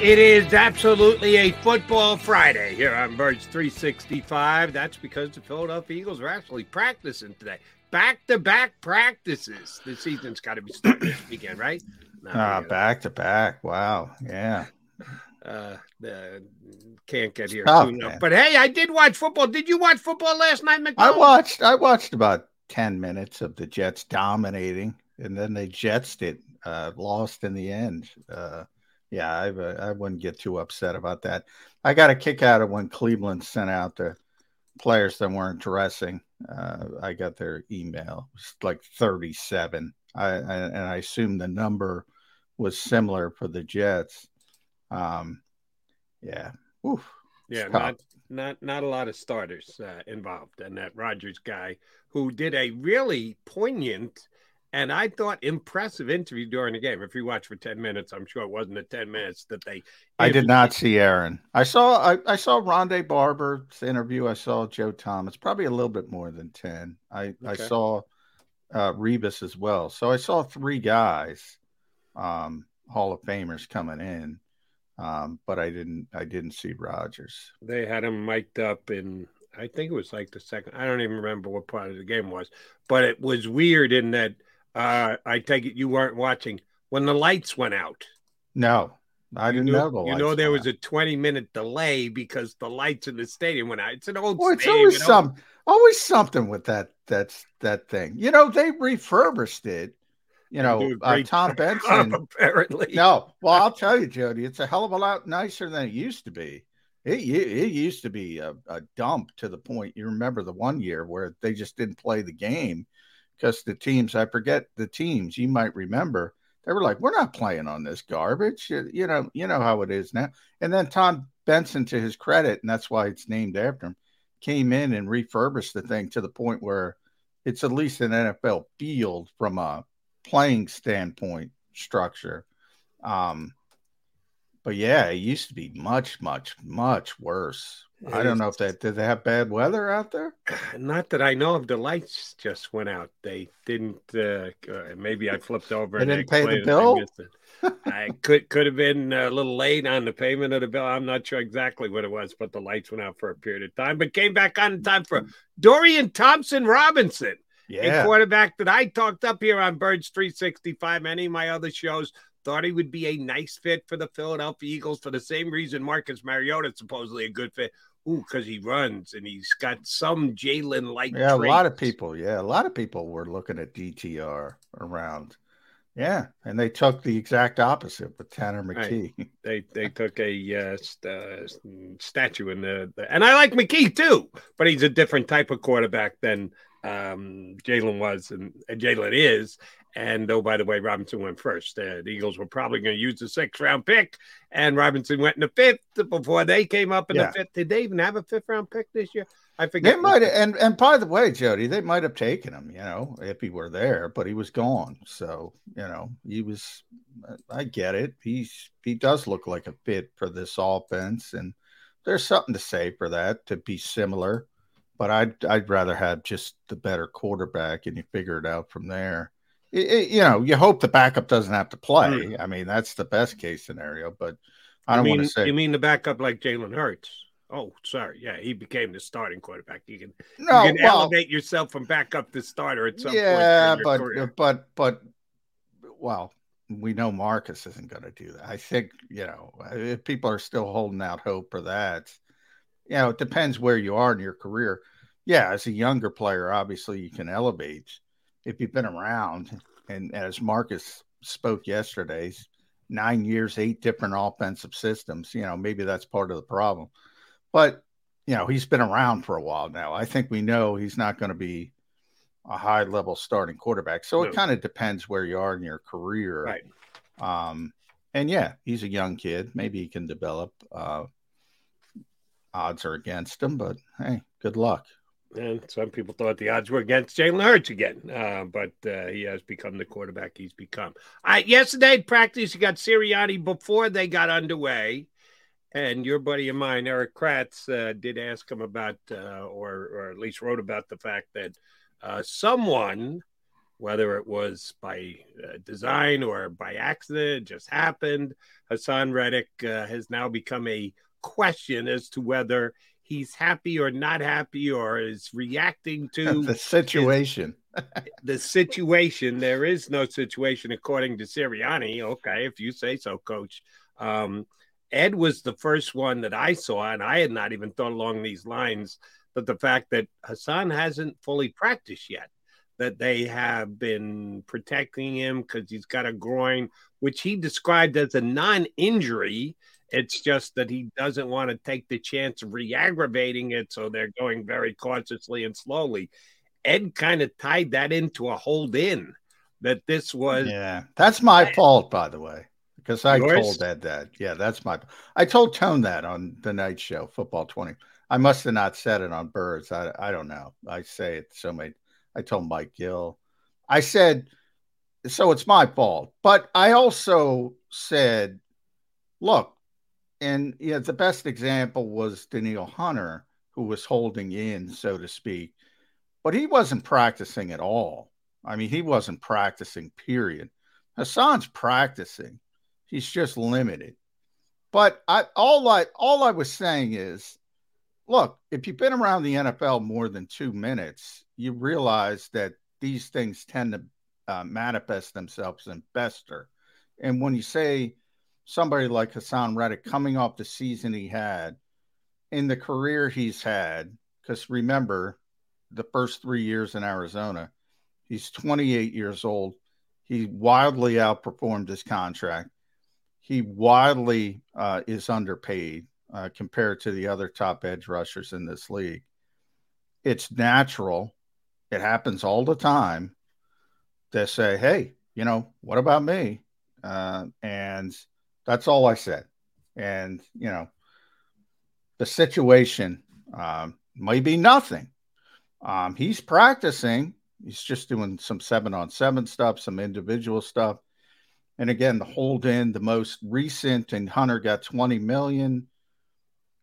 It is absolutely a football Friday here on Birds 365. That's because the Philadelphia Eagles are actually practicing today. Back to back practices. The season's got to be starting this weekend, right? Ah, really. back to back. Wow. Yeah. Uh, the, can't get here Tough, soon enough. man. But hey, I did watch football. Did you watch football last night, I watched I watched about 10 minutes of the Jets dominating and then they jetsed it, uh, lost in the end. Uh, yeah, I, uh, I wouldn't get too upset about that. I got a kick out of when Cleveland sent out the players that weren't dressing. Uh, I got their email. It was like 37. I, I and I assume the number was similar for the Jets. Um, yeah. Oof. Yeah, not not not a lot of starters uh, involved, and that Rodgers guy who did a really poignant and I thought impressive interview during the game. If you watch for ten minutes, I'm sure it wasn't the ten minutes that they. I did not see Aaron. I saw I, I saw Rondé Barber's interview. I saw Joe Thomas, probably a little bit more than ten. I I saw uh, Revis as well. So I saw three guys, um, Hall of Famers coming in, um, but I didn't I didn't see Rodgers. They had him mic'd up in. I think it was like the second. I don't even remember what part of the game was, but it was weird in that. Uh, I take it you weren't watching when the lights went out. No, I You didn't knew, know the you know there was a 20 minute delay because the lights in the stadium went out. It's an old Well, it's stadium. always you know? some always something with that that's that thing. You know, they refurbished it. You know, uh, Tom Benson. apparently. No, well, I'll tell you, Jody, it's a hell of a lot nicer than it used to be. It it used to be a, a dump to the point. You remember the one year where they just didn't play the game because the teams, I forget the teams, you might remember, they were like, "We're not playing on this garbage." You, know, you know how it is now. And then Tom Benson, to his credit, and that's why it's named after him, came in and refurbished the thing to the point where it's at least an NFL field from a playing standpoint structure. Um, but yeah, it used to be much, much, much worse. It I don't is- know if that did they have bad weather out there. Not that I know of. The lights just went out. They didn't. Uh, uh, maybe I flipped over. They and didn't pay the. I bill? I could could have been a little late on the payment of the bill. I'm not sure exactly what it was, but the lights went out for a period of time, but came back on in time for Dorian Thompson Robinson, a Yeah, quarterback that I talked up here on Birds 365, any of my other shows. Thought he would be a nice fit for the Philadelphia Eagles for the same reason Marcus Mariota is supposedly a good fit. Ooh, because he runs and he's got some Jalen like. yeah. A lot of people, yeah, a lot of people were looking at DTR around. Yeah, and they took the exact opposite with Tanner Right. McKee. They they took a uh, st- uh, statue in the, the and I like McKee too, but he's a different type of quarterback than um, Jalen was and, and Jalen is. And oh, by the way, Robinson went first. Uh, the Eagles were probably going to use the sixth round pick, and Robinson went in the fifth before they came up in Yeah. the fifth. Did they even have a fifth round pick this year? I forget. They might, and and by the way, Jody, they might have taken him, you know, if he were there, but he was gone. So you know, he was. I get it. He's he does look like a fit for this offense, and there's something to say for that to be similar. But I'd I'd rather have just the better quarterback, and you figure it out from there. It- you know, you hope the backup doesn't have to play. Mm. I mean, that's the best case scenario. But I don't mean, want to say you mean the backup like Jalen Hurts? Oh, sorry. Yeah, he became the starting quarterback. You can no. you can well, elevate yourself from backup to starter at some yeah, point. in your but career. but but well, we know Marcus isn't going to do that. I think you know if people are still holding out hope for that. You know, it depends where you are in your career. Yeah, as a younger player, obviously you can elevate if you've been around. And as Marcus spoke yesterday, nine years, eight different offensive systems. You know, maybe that's part of the problem. But you know, he's been around for a while now. I think we know he's not going to be a high level starting quarterback. So No. it kind of depends where you are in your career. Right. Um, and yeah, he's a young kid. Maybe he can develop. Uh, odds are against him, but hey, good luck. And some people thought the odds were against Jalen Hurts again, uh, but uh, he has become the quarterback he's become. I, yesterday practice, you got Sirianni before they got underway. And your buddy of mine, Eric Kracz, uh, did ask him about, uh, or, or at least wrote about the fact that uh, someone, whether it was by uh, design or by accident, just happened, Haason Reddick has now become a question as to whether he's happy or not happy or is reacting to the situation. the situation. There is no situation according to Sirianni. Okay, if you say so, coach. Um, Ed was the first one that I saw, and I had not even thought along these lines. But the fact that Haason hasn't fully practiced yet, that they have been protecting him because he's got a groin, which he described as a non injury. It's just that he doesn't want to take the chance of re aggravating it. So they're going very cautiously and slowly. Ed kind of tied that into a hold in that this was Yeah, that's my fault, by the way, because I Yours? told Ed that. Yeah, that's my. I told Tone that on the night show, Football Twenty. I must have not said it on Birds. I I don't know. I say it so many. I told Mike Gill. I said, so it's my fault, but I also said, look, and yeah, the best example was Danielle Hunter, who was holding in, so to speak, but he wasn't practicing at all. I mean, he wasn't practicing, period. Haason's practicing. He's just limited. But I all I all I was saying is, look, if you've been around the NFL more than two minutes, you realize that these things tend to uh, manifest themselves in Bester. And when you say somebody like Haason Reddick coming off the season he had, in the career he's had, because remember, the first three years in Arizona, he's 28 years old. He wildly outperformed his contract. He wildly uh, is underpaid uh, compared to the other top edge rushers in this league. It's natural. It happens all the time. They say, hey, you know, what about me? Uh, and that's all I said. And, you know, the situation um, may be nothing. Um, he's practicing. He's just doing some seven on seven stuff, some individual stuff. And again, the hold in, the most recent, and Hunter got 20 million,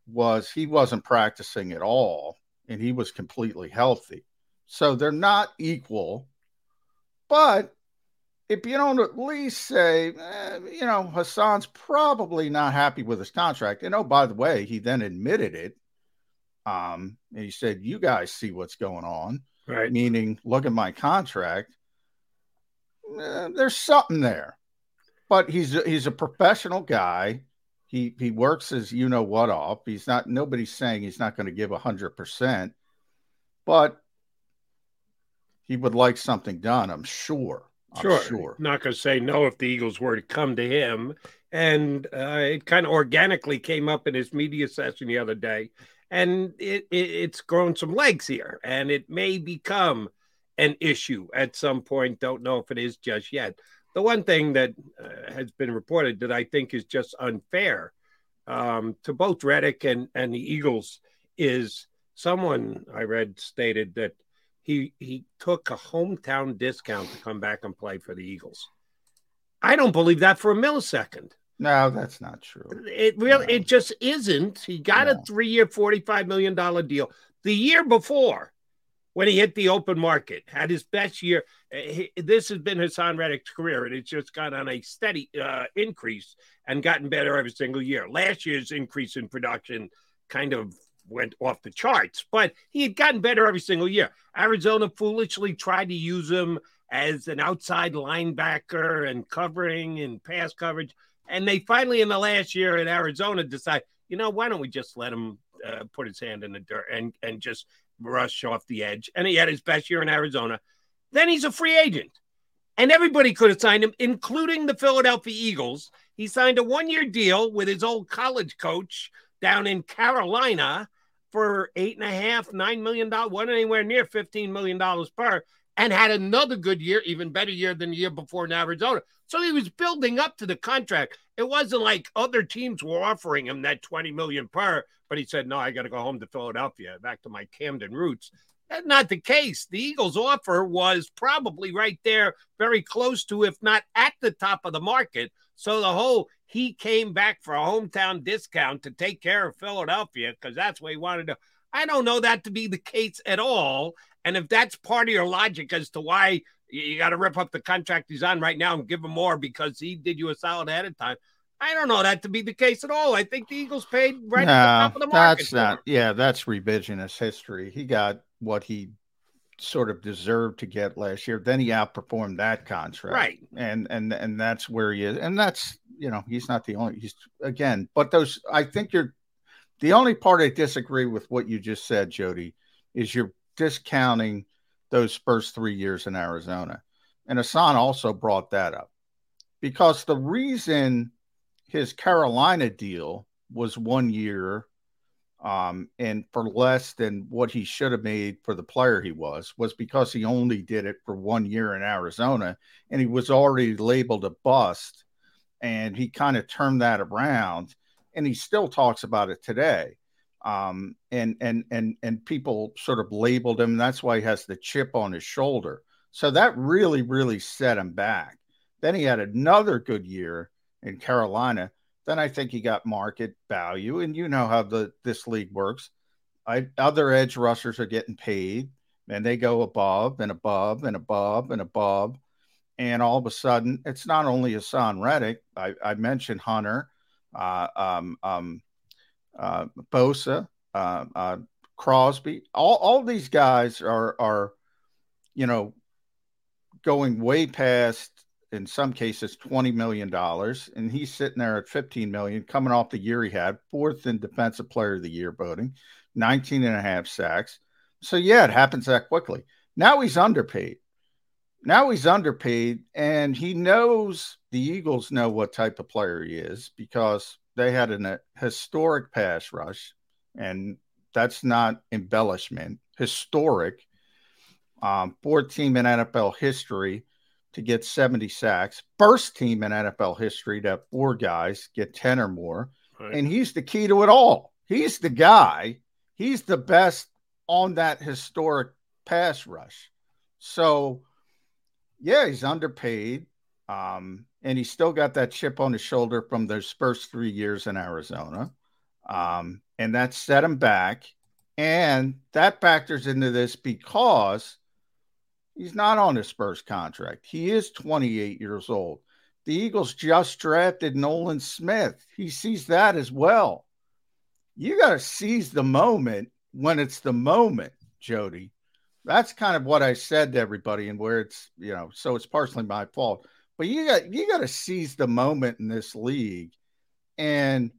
was he wasn't practicing at all and he was completely healthy. So they're not equal. But if you don't at least say, eh, you know, Haason's probably not happy with his contract. And oh, by the way, he then admitted it. Um, and he said, You guys see what's going on. Right. Meaning, look at my contract. Eh, there's something there. But he's a, he's a professional guy. He he works as you know what off. He's not nobody's saying he's not going to give hundred percent, but he would like something done, I'm sure. I'm Sure. sure. Not going to say no if the Eagles were to come to him. And uh, it kind of organically came up in his media session the other day. And it, it, it's grown some legs here. And it may become an issue at some point. Don't know if it is just yet. The one thing that uh, has been reported that I think is just unfair um, to both Reddick and, and the Eagles is someone I read stated that he he took a hometown discount to come back and play for the Eagles. I don't believe that for a millisecond. No, that's not true. It really No. it just isn't. He got No. a three-year, $45 million deal. The year before, when he hit the open market, had his best year. Uh, This has been Haason Reddick's career, and it's just gone on a steady uh, increase and gotten better every single year. Last year's increase in production kind of went off the charts, but he had gotten better every single year. Arizona foolishly tried to use him as an outside linebacker and covering and pass coverage. And they finally, in the last year in Arizona, decide, you know, why don't we just let him uh, put his hand in the dirt and and just rush off the edge? And he had his best year in Arizona. Then he's a free agent, and everybody could have signed him, including the Philadelphia Eagles. He signed a one-year deal with his old college coach down in Carolina for eight and a half, nine million dollars, wasn't anywhere near fifteen million dollars per, and had another good year, even better year than the year before in Arizona. So he was building up to the contract. It wasn't like other teams were offering him that 20 million per, but he said, No, I got to go home to Philadelphia, back to my Camden roots. That's not the case. The Eagles' offer was probably right there, very close to, if not at the top of the market. So the whole he came back for a hometown discount to take care of Philadelphia because that's what he wanted to. I don't know that to be the case at all. And if that's part of your logic as to why you, got to rip up the contract he's on right now and give him more because he did you a solid ahead of time, I don't know that to be the case at all. I think the Eagles paid right at the top of the market. that's not. Yeah, that's revisionist history. He got what he sort of deserved to get last year. Then he outperformed that contract, Right. And and and that's where he is. And that's you know he's not the only. He's again, but those. I think you're the only part I disagree with what you just said, Jody, is you're discounting those first three years in Arizona. And Haason also brought that up because the reason his Carolina deal was one year um, and for less than what he should have made for the player he was, was because he only did it for one year in Arizona and he was already labeled a bust. And he kind of turned that around and he still talks about it today. Um, and and and and people sort of labeled him. That's why he has the chip on his shoulder. So that really, really set him back. Then he had another good year in Carolina. Then I think he got market value, and you know how the this league works. I, other edge rushers are getting paid, and they go above and above and above and above, and all of a sudden, it's not only Haason Reddick. I, I mentioned Hunter, uh, um, um, uh, Bosa, uh, uh, Crosby. All all these guys are are, you know, going way past in some cases 20 million dollars and he's sitting there at 15 million coming off the year he had fourth in defensive player of the year voting 19 and a half sacks. So yeah it happens that quickly. Now he's underpaid. Now he's underpaid and he knows the eagles know what type of player he is because they had an, a historic pass rush and that's not embellishment historic um, fourth team in nfl history to get 70 sacks. First team in NFL history to have four guys get 10 or more. Right. And he's the key to it all. He's the guy. He's the best on that historic pass rush. So, yeah, he's underpaid. Um, and he's still got that chip on his shoulder from those first three years in Arizona. Um, and that set him back. And that factors into this because he's not on his first contract. He is 28 years old. The Eagles just drafted Nolan Smith. He sees that as well. You got to seize the moment when it's the moment, Jody. That's kind of what I said to everybody, and where it's, you know, so it's partially my fault. But you got you got to seize the moment in this league. And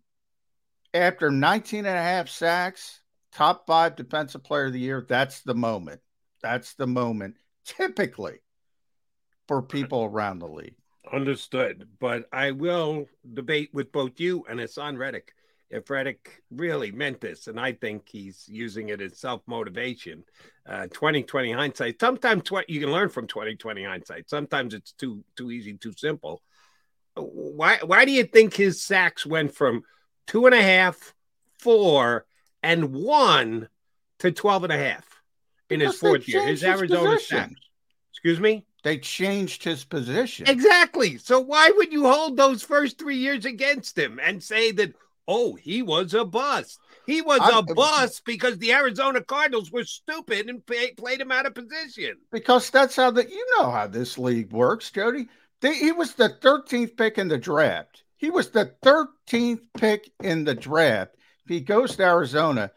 after 19 and a half sacks, top five defensive player of the year, that's the moment. That's the moment typically for people around the league. Understood. But I will debate with both you and Haason Reddick if Reddick really meant this, and I think he's using it as self motivation. Uh, 2020 hindsight. Sometimes tw- you can learn from 2020 hindsight. Sometimes it's too too easy, too simple. Why why do you think his sacks went from two and a half, four, and one to 12 and a half in because his fourth year? His Arizona sacks. Excuse me? They changed his position. Exactly. So why would you hold those first three years against him and say that, oh, he was a bust? He was I, a bust because the Arizona Cardinals were stupid and pay, played him out of position. Because that's how that you know how this league works, Jody. They, he was the 13th pick in the draft. He was the 13th pick in the draft. If he goes to Arizona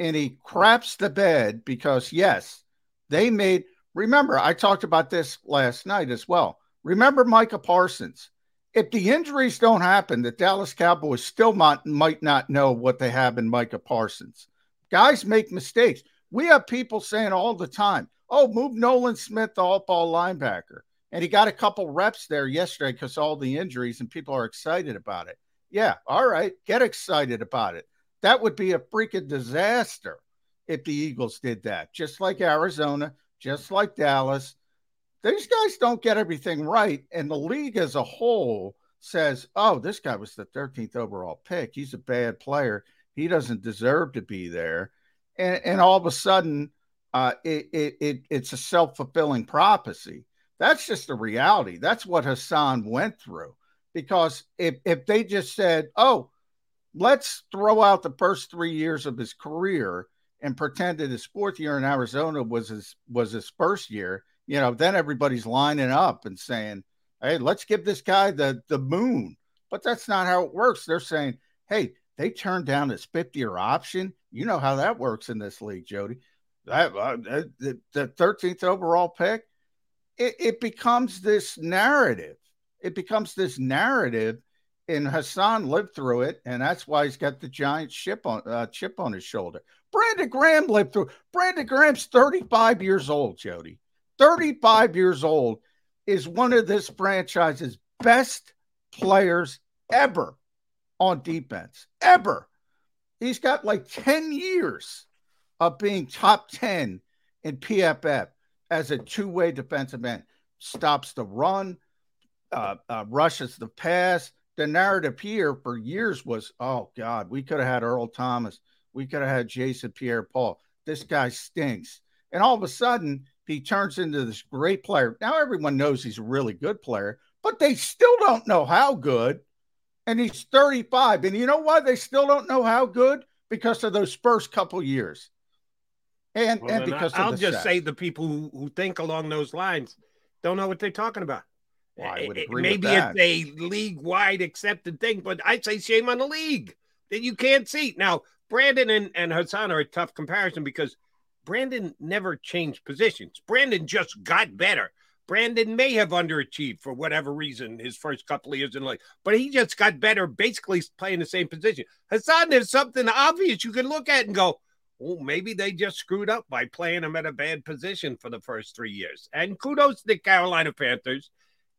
and he craps the bed because yes, they made Remember, I talked about this last night as well. Remember Micah Parsons. If the injuries don't happen, the Dallas Cowboys still might, might not know what they have in Micah Parsons. Guys make mistakes. We have people saying all the time, oh, move Nolan Smith, the off ball linebacker. And he got a couple reps there yesterday because all the injuries, and people are excited about it. Yeah, all right, get excited about it. That would be a freaking disaster if the Eagles did that, just like Arizona just like Dallas. These guys don't get everything right. And the league as a whole says, oh, this guy was the 13th overall pick. He's a bad player. He doesn't deserve to be there. And, and all of a sudden, uh, it, it, it, it's a self fulfilling prophecy. That's just the reality. That's what Haason went through. Because if, if they just said, oh, let's throw out the first three years of his career and pretend that his fourth year in Arizona was his was his first year, you know, then everybody's lining up and saying, "Hey, let's give this guy the the moon." But that's not how it works. They're saying, "Hey, they turned down his fifth year option." You know how that works in this league, Jody. That uh, the the thirteenth overall pick, it, it becomes this narrative. It becomes this narrative and Haason lived through it, and that's why he's got the giant chip on uh, chip on his shoulder. Brandon Graham lived through. Brandon Graham's 35 years old, Jody. 35 years old is one of this franchise's best players ever on defense. Ever. He's got like 10 years of being top 10 in PFF as a two-way defensive end. Stops the run, uh, uh, rushes the pass, the narrative here for years was, oh God, we could have had Earl Thomas, we could have had Jason Pierre-Paul. This guy stinks. And all of a sudden, he turns into this great player. Now everyone knows he's a really good player, but they still don't know how good. And he's 35. And you know why they still don't know how good? Because of those first couple years. And well, and because I, will just say the people who, who think along those lines don't know what they're talking about. Well, I would agree Maybe it's a league wide accepted thing, but I'd say shame on the league that you can't see. Now, Brandon and, and Haason are a tough comparison because Brandon never changed positions. Brandon just got better. Brandon may have underachieved for whatever reason his first couple of years in life, but he just got better, basically playing the same position. Haason, there's something obvious you can look at and go, oh, maybe they just screwed up by playing him at a bad position for the first three years. And kudos to the Carolina Panthers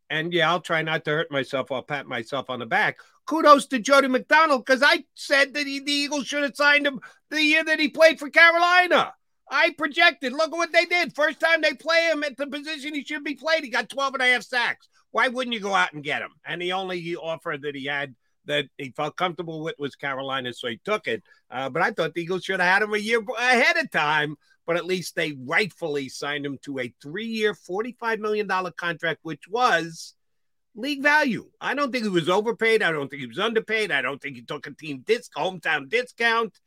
and yeah, I'll try not to hurt myself. I'll pat myself on the back. Kudos to Jody McDonald because I said that he, the Eagles should have signed him the year that he played for Carolina. I projected. Look at what they did. First time they play him at the position he should be played, he got 12 and a half sacks. Why wouldn't you go out and get him? And the only offer that he had that he felt comfortable with was Carolina, so he took it. Uh, but I thought the Eagles should have had him a year ahead of time. But at least they rightfully signed him to a three-year, forty-five million dollar contract, which was league value. I don't think he was overpaid. I don't think he was underpaid. I don't think he took a team disc hometown discount.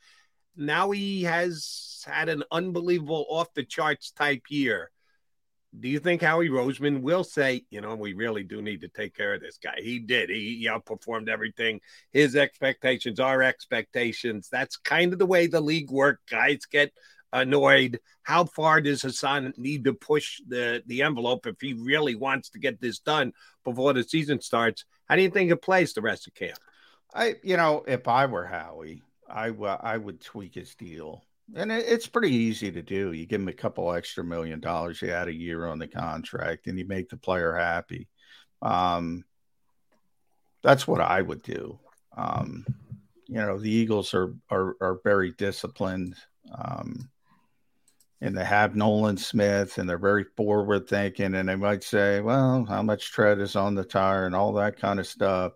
Now he has had an unbelievable off the charts type year. Do you think Howie Roseman will say, you know, we really do need to take care of this guy? He did. He, he outperformed everything. His expectations, our expectations. That's kind of the way the league works. Guys get annoyed. How far does Haason need to push the, the envelope if he really wants to get this done before the season starts? How do you think it plays the rest of camp? I, you know, if I were Howie, I, I would tweak his deal. And it, it's pretty easy to do. You give him a couple extra million dollars, you add a year on the contract, and you make the player happy. Um, that's what I would do. Um, you know, the Eagles are are, are very disciplined. Um, and they have Nolan Smith and they're very forward thinking and they might say, well, how much tread is on the tire and all that kind of stuff.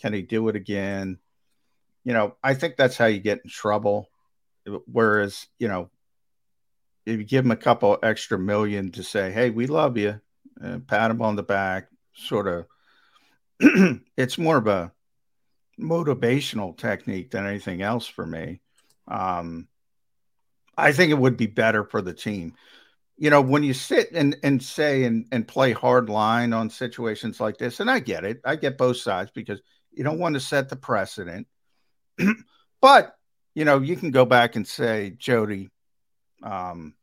Can he do it again? You know, I think that's how you get in trouble. Whereas, you know, if you give him a couple extra million to say, hey, we love you, and pat him on the back, sort of, it's more of a motivational technique than anything else for me. Um, I think it would be better for the team. You know, when you sit and, and say and, and play hard line on situations like this, and I get it, I get both sides because you don't want to set the precedent. but, you know, you can go back and say, Jody, um,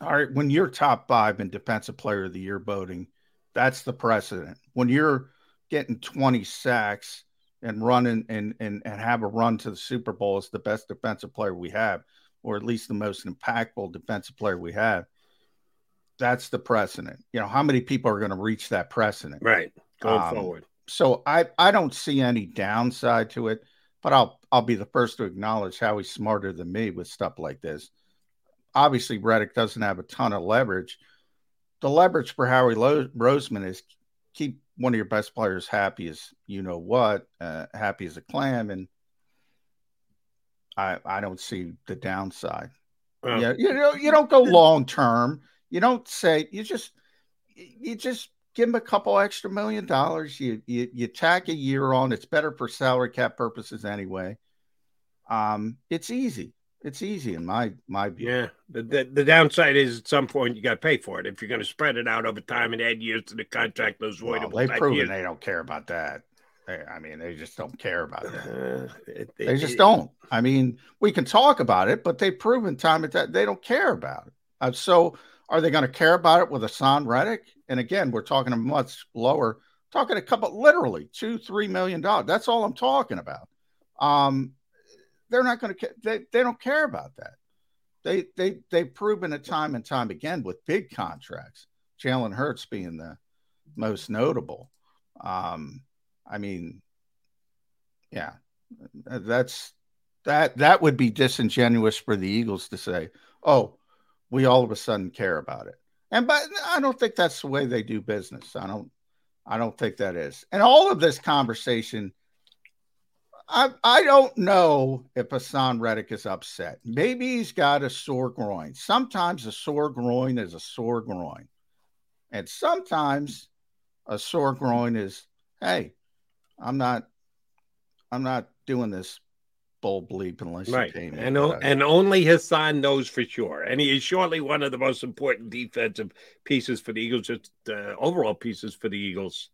all right, when you're top five in defensive player of the year voting, that's the precedent. When you're getting 20 sacks and running and, and, and have a run to the Super Bowl as the best defensive player we have, or at least the most impactful defensive player we have, that's the precedent. You know, how many people are going to reach that precedent? Right. Going um, forward. So I, I don't see any downside to it, but I'll I'll be the first to acknowledge Howie's smarter than me with stuff like this. Obviously, Reddick doesn't have a ton of leverage. The leverage for Howie Lo- Roseman is keep one of your best players happy as you know what, uh, happy as a clam, and I I don't see the downside. yeah, you know, you don't go long term. You don't say you just you just give him a couple extra million dollars. You you you tack a year on. It's better for salary cap purposes anyway. Um, it's easy. It's easy in my my view. Yeah. The, the, the downside is at some point you got to pay for it. If you're going to spread it out over time and add years to the contract, those voidable. Well, they've proven years. they don't care about that. I mean, they just don't care about that. Uh, it, they just it, don't. I mean, we can talk about it, but they've proven time at that they don't care about it. Uh, so, are they going to care about it with Haason Reddick? And again, we're talking a much lower, talking a couple, literally two, three million dollars. That's all I'm talking about. Um, they're not going to. They they don't care about that. They they they've proven it time and time again with big contracts. Jalen Hurts being the most notable. Um, I mean, yeah, that's that that would be disingenuous for the Eagles to say, "Oh, we all of a sudden care about it." And but I don't think that's the way they do business. I don't I don't think that is. And all of this conversation I I don't know if Haason Reddick is upset. Maybe he's got a sore groin. Sometimes a sore groin is a sore groin. And sometimes a sore groin is, hey, I'm not I'm not doing this bull bleep unless right. you pay me. And, o- and only Haason knows for sure. And he is surely one of the most important defensive pieces for the Eagles, just uh, overall pieces for the Eagles.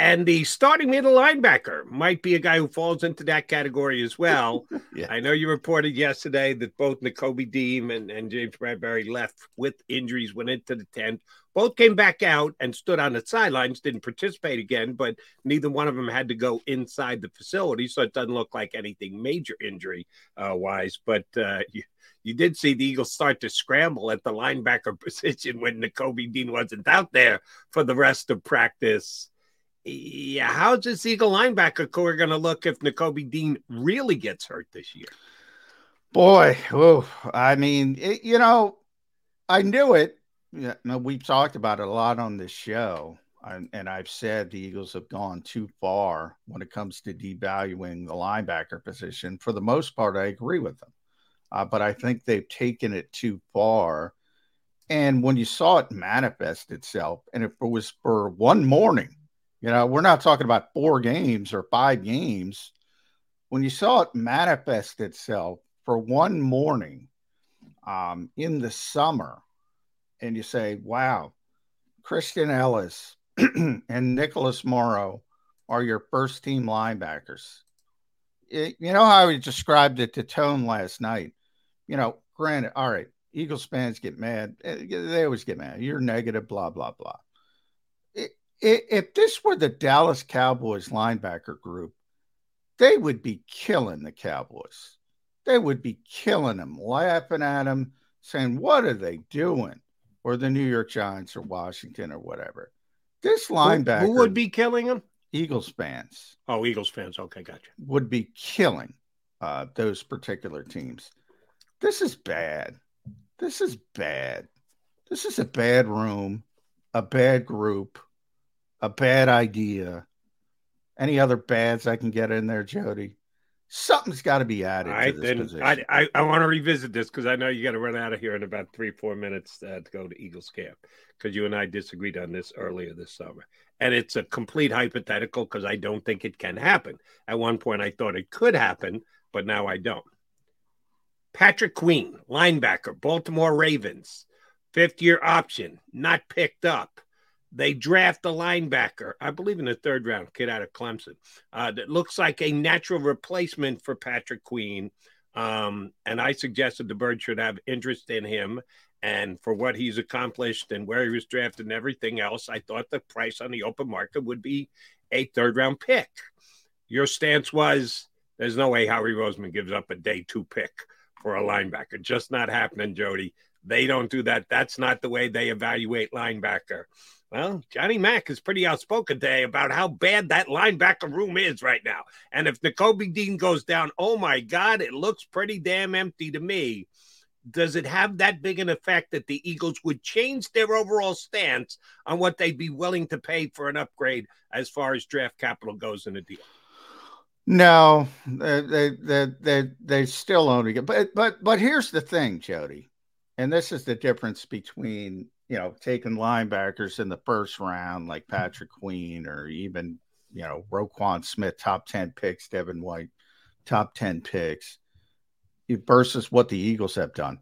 And the starting middle linebacker might be a guy who falls into that category as well. yeah. I know you reported yesterday that both Nakobe Dean and, and James Bradberry left with injuries, went into the tent. Both came back out and stood on the sidelines, didn't participate again, but neither one of them had to go inside the facility. So it doesn't look like anything major injury uh, wise. But uh, you, you did see the Eagles start to scramble at the linebacker position when Nakobe Dean wasn't out there for the rest of practice yeah, how's this Eagle linebacker core going to look if Nakobe Dean really gets hurt this year? Boy, oh, I mean, it, you know, I knew it. Yeah, no, we've talked about it a lot on this show, and, and I've said the Eagles have gone too far when it comes to devaluing the linebacker position. For the most part, I agree with them, uh, but I think they've taken it too far. And when you saw it manifest itself, and if it was for one morning, You know, we're not talking about four games or five games. When you saw it manifest itself for one morning um, in the summer, and you say, wow, Christian Elliss and Nicholas Morrow are your first team linebackers. It, you know how we described it to Tone last night? You know, granted, all right, Eagles fans get mad. Eh, they always get mad. You're negative, blah, blah, blah. if this were the Dallas Cowboys linebacker group, they would be killing the Cowboys. They would be killing them, laughing at them, saying, What are they doing? Or the New York Giants or Washington or whatever. This linebacker. Who, who would be killing them? Eagles fans. Oh, Eagles fans. Okay, gotcha. Would be killing uh, those particular teams. This is bad. This is bad. This is a bad room, a bad group, a bad idea. Any other bads I can get in there, Jody? Something's got to be added. All right, then position. I, I, I want to revisit this because I know you got to run out of here in about three, four minutes uh, to go to Eagles camp because you and I disagreed on this earlier this summer. And it's a complete hypothetical because I don't think it can happen. At one point, I thought it could happen, but now I don't. Patrick Queen, linebacker, Baltimore Ravens, fifth year option, not picked up. They draft a linebacker, I believe in the third round, kid out of Clemson, uh, that looks like a natural replacement for Patrick Queen. Um, and I suggested the Bird should have interest in him and for what he's accomplished and where he was drafted and everything else. I thought the price on the open market would be a third round pick. Your stance was there's no way Howie Roseman gives up a day two pick for a linebacker. Just not happening, Jody. They don't do that. That's not the way they evaluate linebacker. Well, Johnny Mack is pretty outspoken today about how bad that linebacker room is right now. And if Nakobe Dean goes down, oh my God, it looks pretty damn empty to me. Does it have that big an effect that the Eagles would change their overall stance on what they'd be willing to pay for an upgrade as far as draft capital goes in a deal? No, they they they they still only get. But but but here's the thing, Jody, and this is the difference between you know taking linebackers in the first round like mm-hmm. Patrick Queen or even you know Roquan Smith, top ten picks, Devin White, top ten picks, versus what the Eagles have done.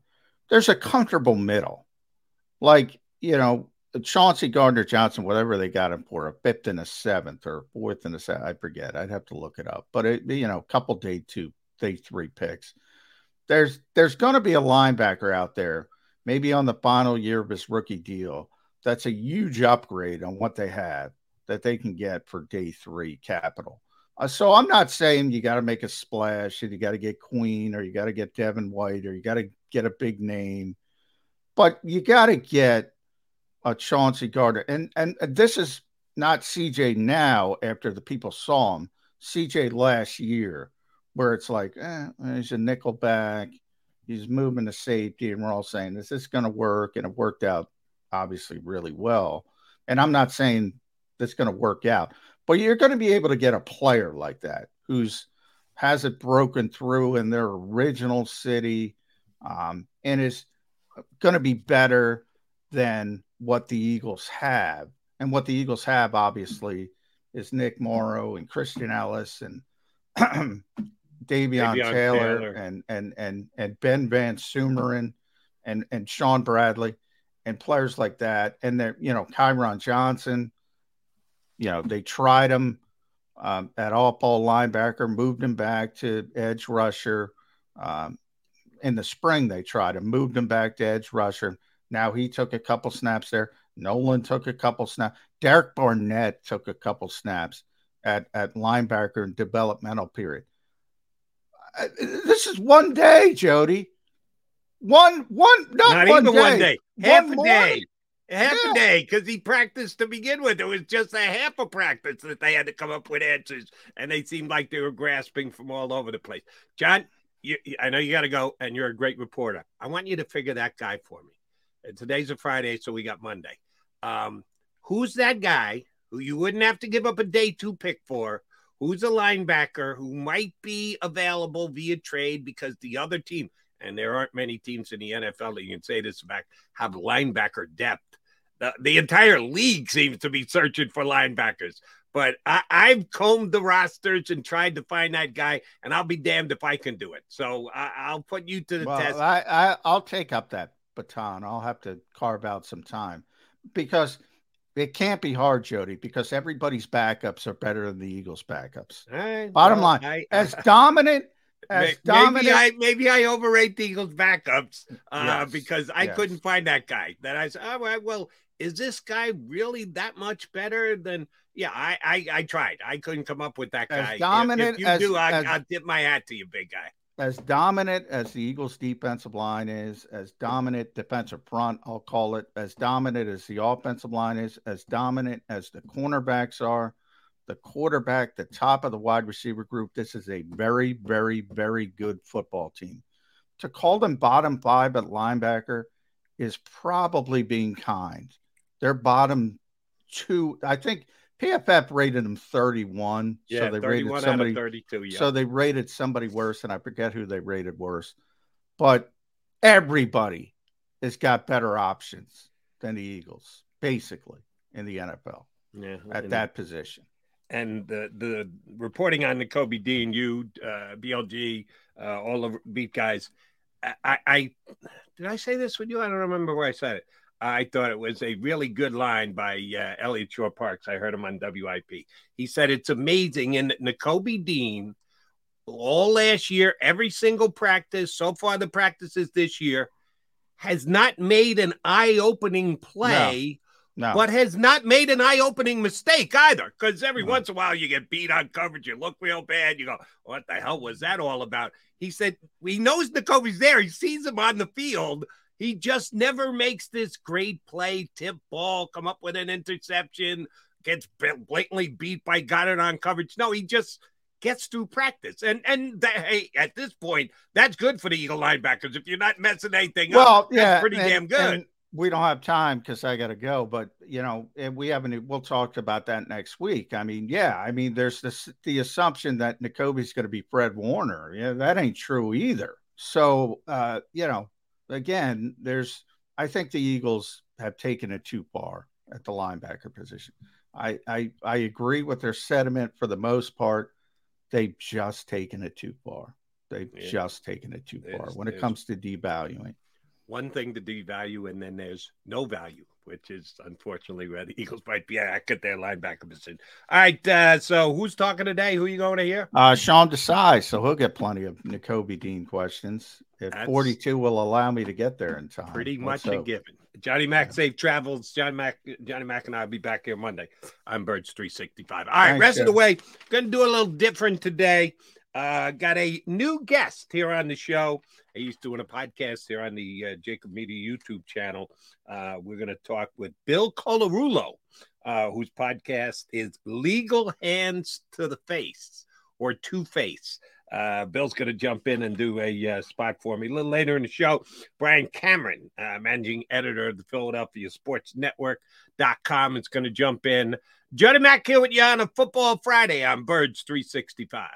There's a comfortable middle, like you know Chauncey Gardner Johnson, whatever they got him for, a fifth and a seventh or fourth and a seventh, I forget. I'd have to look it up. But it, you know, a couple day two, day three picks. There's there's going to be a linebacker out there, maybe on the final year of his rookie deal. That's a huge upgrade on what they have that they can get for day three capital. Uh, so I'm not saying you got to make a splash and you got to get Queen or you got to get Devin White or you got to get a big name, but you got to get a Chauncey Gardner. And, and this is not CJ now after the people saw him, CJ last year, where it's like, eh, he's a nickel back. He's moving to safety. And we're all saying, is this going to work? And it worked out obviously really well. And I'm not saying that's going to work out, but you're going to be able to get a player like that who's has it broken through in their original city um, and is going to be better than what the Eagles have. And what the Eagles have, obviously, is Nick Morrow and Christian Elliss and Davion, Davion Taylor, Taylor, and and and and Ben VanSumeren and and Shaun Bradley and players like that. And they're you know Kyron Johnson. You know they tried him um, at all ball linebacker, moved him back to edge rusher. Um, in the spring, they tried him, moved him back to edge rusher. Now he took a couple snaps there. Nolan took a couple snaps. Derek Barnett took a couple snaps at, at linebacker and developmental period. This is one day, Jody. One, one, not, not one even day. one day, half one a day. Half yeah. a day because he practiced to begin with. It was just a half a practice that they had to come up with answers, and they seemed like they were grasping from all over the place. John, you, I know you got to go, and you're a great reporter. I want you to figure that guy for me. And today's a Friday, so we got Monday. Um, who's that guy who you wouldn't have to give up a day two pick for? Who's a linebacker who might be available via trade because the other team, and there aren't many teams in the NFL that you can say this about, have linebacker depth. The, the entire league seems to be searching for linebackers. But I, I've combed the rosters and tried to find that guy, and I'll be damned if I can do it. So I, will put you to the well, test. I, I I'll take up that baton. I'll have to carve out some time because it can't be hard, Jody, because everybody's backups are better than the Eagles' backups. Right, Bottom well, line, I, as dominant as maybe dominant. I maybe I overrate the Eagles' backups uh, Yes, because I yes. couldn't find that guy. That I said, oh, well, is this guy really that much better than? Yeah, I I, I tried. I couldn't come up with that guy. If- dominant if, you as- do, I, as- I'll tip my hat to you, big guy. As dominant as the Eagles' defensive line is, as dominant defensive front, I'll call it, as dominant as the offensive line is, as dominant as the cornerbacks are, the quarterback, the top of the wide receiver group. This is a very, very, very good football team. To call them bottom five at linebacker is probably being kind. They're bottom two. I think PFF rated them 31. Yeah, so they rated somebody out of 32. Yeah. so they rated somebody worse, and I forget who they rated worse. But everybody has got better options than the Eagles, basically, in the NFL yeah, at and- that position. and the the reporting on Nakobe Dean, you, uh, BLG, uh, all the beat guys. I, I, I did I say this with you? I don't remember where I said it. I thought it was a really good line by uh, Eliot Shorr-Parks. I heard him on WIP. He said it's amazing, and Nakobe Dean, all last year, every single practice so far, the practices this year, has not made an eye-opening play No, but has not made an eye-opening mistake either. Because every No. once in a while you get beat on coverage, you look real bad. You go, "What the hell was that all about?" He said he knows Nakobe's there. He sees him on the field. He just never makes this great play, tip ball, come up with an interception, gets blatantly beat by Goedert on coverage. No, he just gets through practice. And and that, hey, at this point, that's good for the Eagle linebackers. If you're not messing anything up, well, that's yeah, pretty and- damn good. we don't have time because I got to go, but you know, and we haven't. We'll talk about that next week. I mean, yeah, I mean, there's this the assumption that Nakobe's going to be Fred Warner. Yeah, that ain't true either. So, uh, you know, again, there's. I think the Eagles have taken it too far at the linebacker position. I I I agree with their sentiment for the most part. They've just taken it too far. They've Yeah. just taken it too far when it comes to devaluing. one thing to devalue, and then there's no value, which is unfortunately where the Eagles might be at at their linebacker position. All right, uh, so who's talking today? Who are you going to hear? Uh, Sean Desai, so he'll get plenty of Nakobe Dean questions. If That's 42 will allow me to get there in time. Pretty Let's much a hope. given. Johnny Mac safe travels. Johnny Mac, Johnny Mac, and I'll be back here Monday. I'm Birds 365. All right, Thanks, rest of the way, gonna do a little different today. Uh, got a new guest here on the show. He's doing a podcast here on the uh, JAKIB Media YouTube channel. Uh, we're going to talk with Bill Colarulo, uh, whose podcast is Legal Hands to the Face or Two Face. Uh, Bill's going to jump in and do a uh, spot for me a little later in the show. Bryan Cameron, managing editor of the Philadelphia Sports Network.com, is going to jump in. Jody Mack here with you on a Football Friday on Birds 365.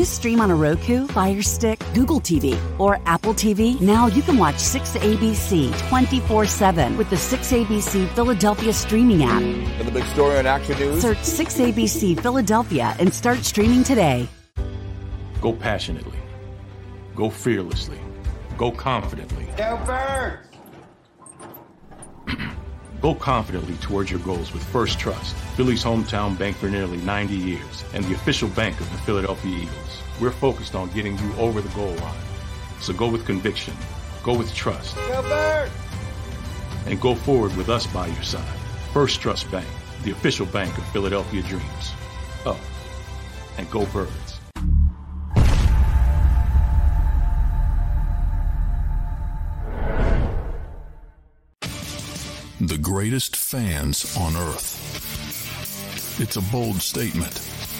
You stream on a Roku, Fire Stick, Google TV, or Apple TV? Now you can watch 6ABC 24 7 with the 6ABC Philadelphia streaming app. And the big story on Action News. Search 6ABC Philadelphia and start streaming today. Go passionately. Go fearlessly. Go confidently. Go birds! Go confidently towards your goals with First Trust, Philly's hometown bank for nearly 90 years, and the official bank of the Philadelphia Eagles. We're focused on getting you over the goal line. So go with conviction, go with trust, and go forward with us by your side. First Trust Bank, the official bank of Philadelphia Dreams. Up and go birds. The greatest fans on earth. It's a bold statement,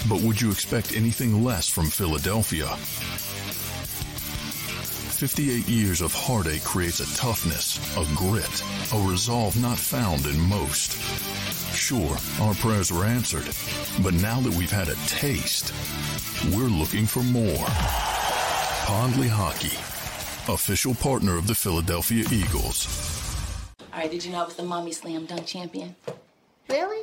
but would you expect anything less from Philadelphia? 58 years of heartache creates a toughness, a grit, a resolve not found in most. Sure, our prayers were answered, but now that we've had a taste, we're looking for more. Pondley Hockey, official partner of the Philadelphia Eagles. All right, did you know I was the mommy slam dunk champion? Really?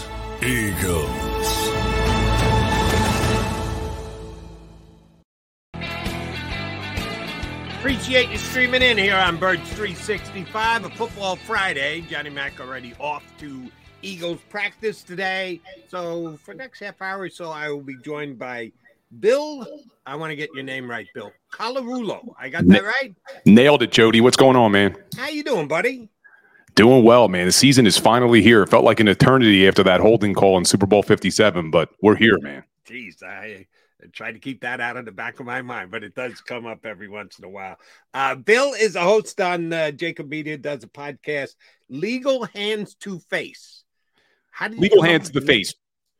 Eagles. Appreciate you streaming in here on Birds 365, a football Friday. Johnny Mack already off to Eagles practice today. So for next half hour or so, I will be joined by Bill. I want to get your name right, Bill. Colarulo. I got that right? Nailed it, Jody. What's going on, man? How you doing, buddy? Doing well, man. The season is finally here. It felt like an eternity after that holding call in Super Bowl 57, but we're here, man. Jeez, I, tried to keep that out of the back of my mind, but it does come up every once in a while. Uh, Bill is a host on uh, JAKIB Media, does a podcast, Legal Hands to Face. How did you Legal hands to the- face.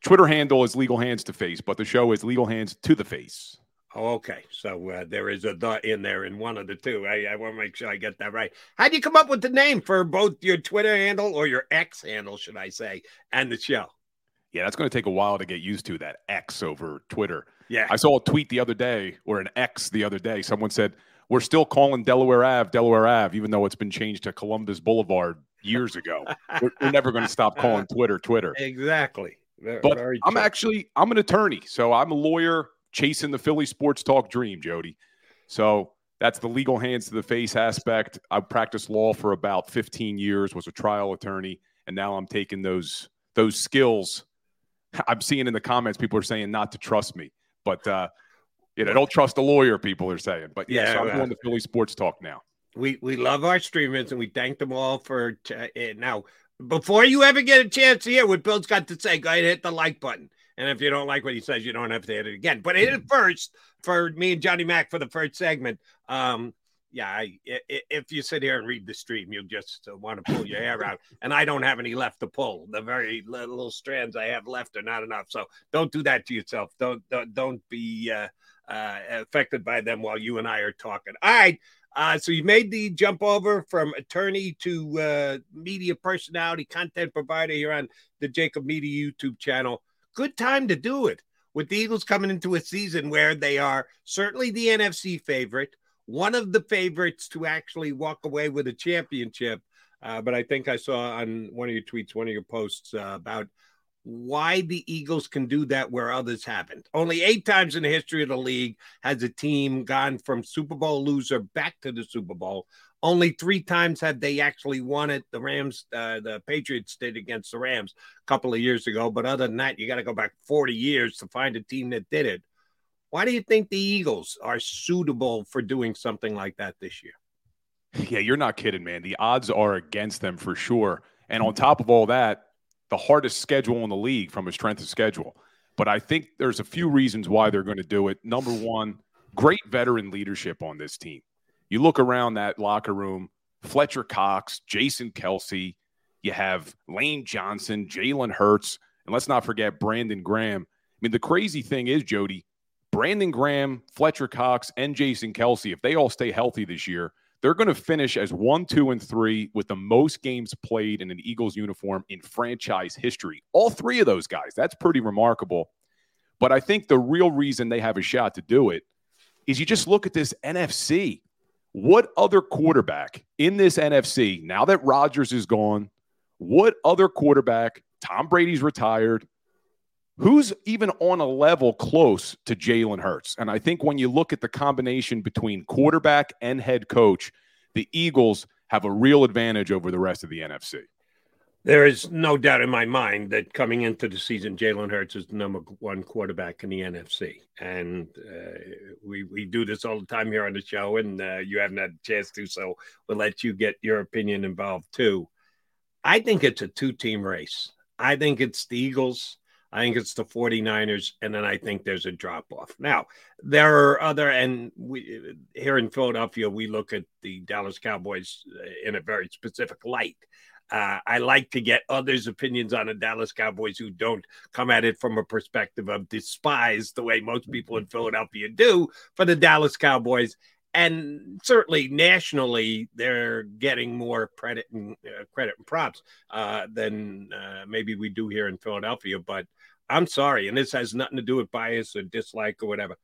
Twitter handle is legal hands to face, but the show is legal hands to the face. Oh, okay. So uh, there is a the in there in one of the two. I, I want to make sure I get that right. How'd you come up with the name for both your Twitter handle or your X handle, should I say, and the show? Yeah, that's going to take a while to get used to that X over Twitter. Yeah. I saw a tweet the other day or an X the other day. Someone said, We're still calling Delaware Ave Delaware Ave, even though it's been changed to Columbus Boulevard years ago. we're, we're never going to stop calling Twitter Twitter. Exactly. Very, But very I'm actually I'm an attorney, so I'm a lawyer chasing the Philly sports talk dream, Jody. So that's the legal hands to the face aspect. I practiced law for about 15 years, was a trial attorney, and now I'm taking those those skills. I'm seeing in the comments people are saying not to trust me, but uh, you know, don't trust a lawyer. People are saying, but yeah, Yeah, so I'm well. doing the Philly sports talk now. we we love our streamers and we thank them all for t- uh, now. Before you ever get a chance to hear what Bill's got to say, go ahead and hit the like button. And if you don't like what he says, you don't have to hit it again. But it first for me and Johnny Mac for the first segment. Um, yeah, I, if you sit here and read the stream, you'll just uh, want to pull your hair out. And I don't have any left to pull. The very li- little strands I have left are not enough. So don't do that to yourself. Don't don't, don't be uh, uh, affected by them while you and I are talking. All right. Uh, so you made the jump over from attorney to uh, media personality, content provider here on the JAKIB Media YouTube channel. Good time to do it with the Eagles coming into a season where they are certainly the NFC favorite, one of the favorites to actually walk away with a championship. Uh, but I think I saw on one of your tweets, one of your posts uh, about why the Eagles can do that where others haven't. Only eight times in the history of the league has a team gone from Super Bowl loser back to the Super Bowl. Only three times have they actually won it. The Rams, uh, the Patriots did against the Rams a couple of years ago. But other than that, you got to go back 40 years to find a team that did it. Why do you think the Eagles are suitable for doing something like that this year? Yeah, you're not kidding, man. The odds are against them for sure. And on top of all that, the hardest schedule in the league from a strength of schedule. But I think there's a few reasons why they're going to do it. Number one, great veteran leadership on this team. You look around that locker room, Fletcher Cox, Jason Kelce, you have Lane Johnson, Jalen Hurts, and let's not forget Brandon Graham. I mean, the crazy thing is, Jody, Brandon Graham, Fletcher Cox, and Jason Kelce, if they all stay healthy this year, they're going to finish as one, two, and three with the most games played in an Eagles uniform in franchise history. All three of those guys. That's pretty remarkable. But I think the real reason they have a shot to do it is you just look at this NFC. What other quarterback in this NFC, now that Rodgers is gone, what other quarterback, Tom Brady's retired, who's even on a level close to Jalen Hurts? And I think when you look at the combination between quarterback and head coach, the Eagles have a real advantage over the rest of the NFC. There is no doubt in my mind that coming into the season, Jalen Hurts is the number one quarterback in the NFC, and uh, we we do this all the time here on the show, and uh, you haven't had a chance to, so we'll let you get your opinion involved too. I think it's a two-team race. I think it's the Eagles. I think it's the 49ers, and then I think there's a drop off. Now, there are other, and we here in Philadelphia, we look at the Dallas Cowboys uh, in a very specific light. Uh, I like to get others' opinions on the Dallas Cowboys who don't come at it from a perspective of despise the way most people in Philadelphia do for the Dallas Cowboys. And certainly nationally, they're getting more credit and uh, credit and props uh, than uh, maybe we do here in Philadelphia. But I'm sorry, and this has nothing to do with bias or dislike or whatever.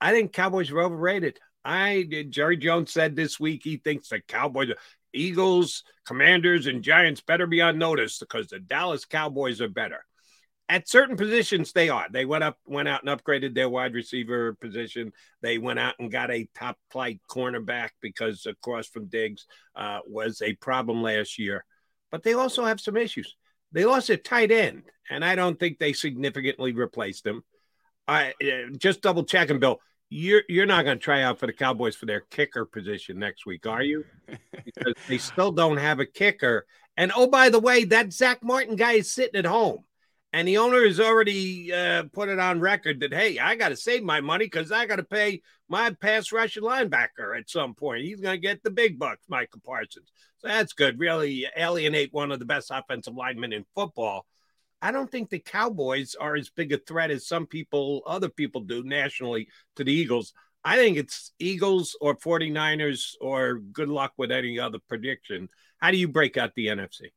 I think Cowboys are overrated. I Jerry Jones said this week he thinks the Cowboys Eagles, Commanders, and Giants better be on notice because the Dallas Cowboys are better. At certain positions, they are. They went up, went out and upgraded their wide receiver position. They went out and got a top flight cornerback because across from Diggs uh, was a problem last year. But they also have some issues. They lost a tight end, and I don't think they significantly replaced him. I uh, just double checking, Bill you're you're not going to try out for the Cowboys for their kicker position next week, are you? Because they still don't have a kicker. And oh, by the way, that Zack Martin guy is sitting at home, and the owner has already uh, put it on record that hey, I got to save my money because I got to pay my pass rushing linebacker at some point. He's going to get the big bucks, Micah Parsons. So that's good. Really alienate one of the best offensive linemen in football. I don't think the Cowboys are as big a threat as some people, other people do nationally to the Eagles. I think it's Eagles or 49ers or good luck with any other prediction. How do you break out the NFC?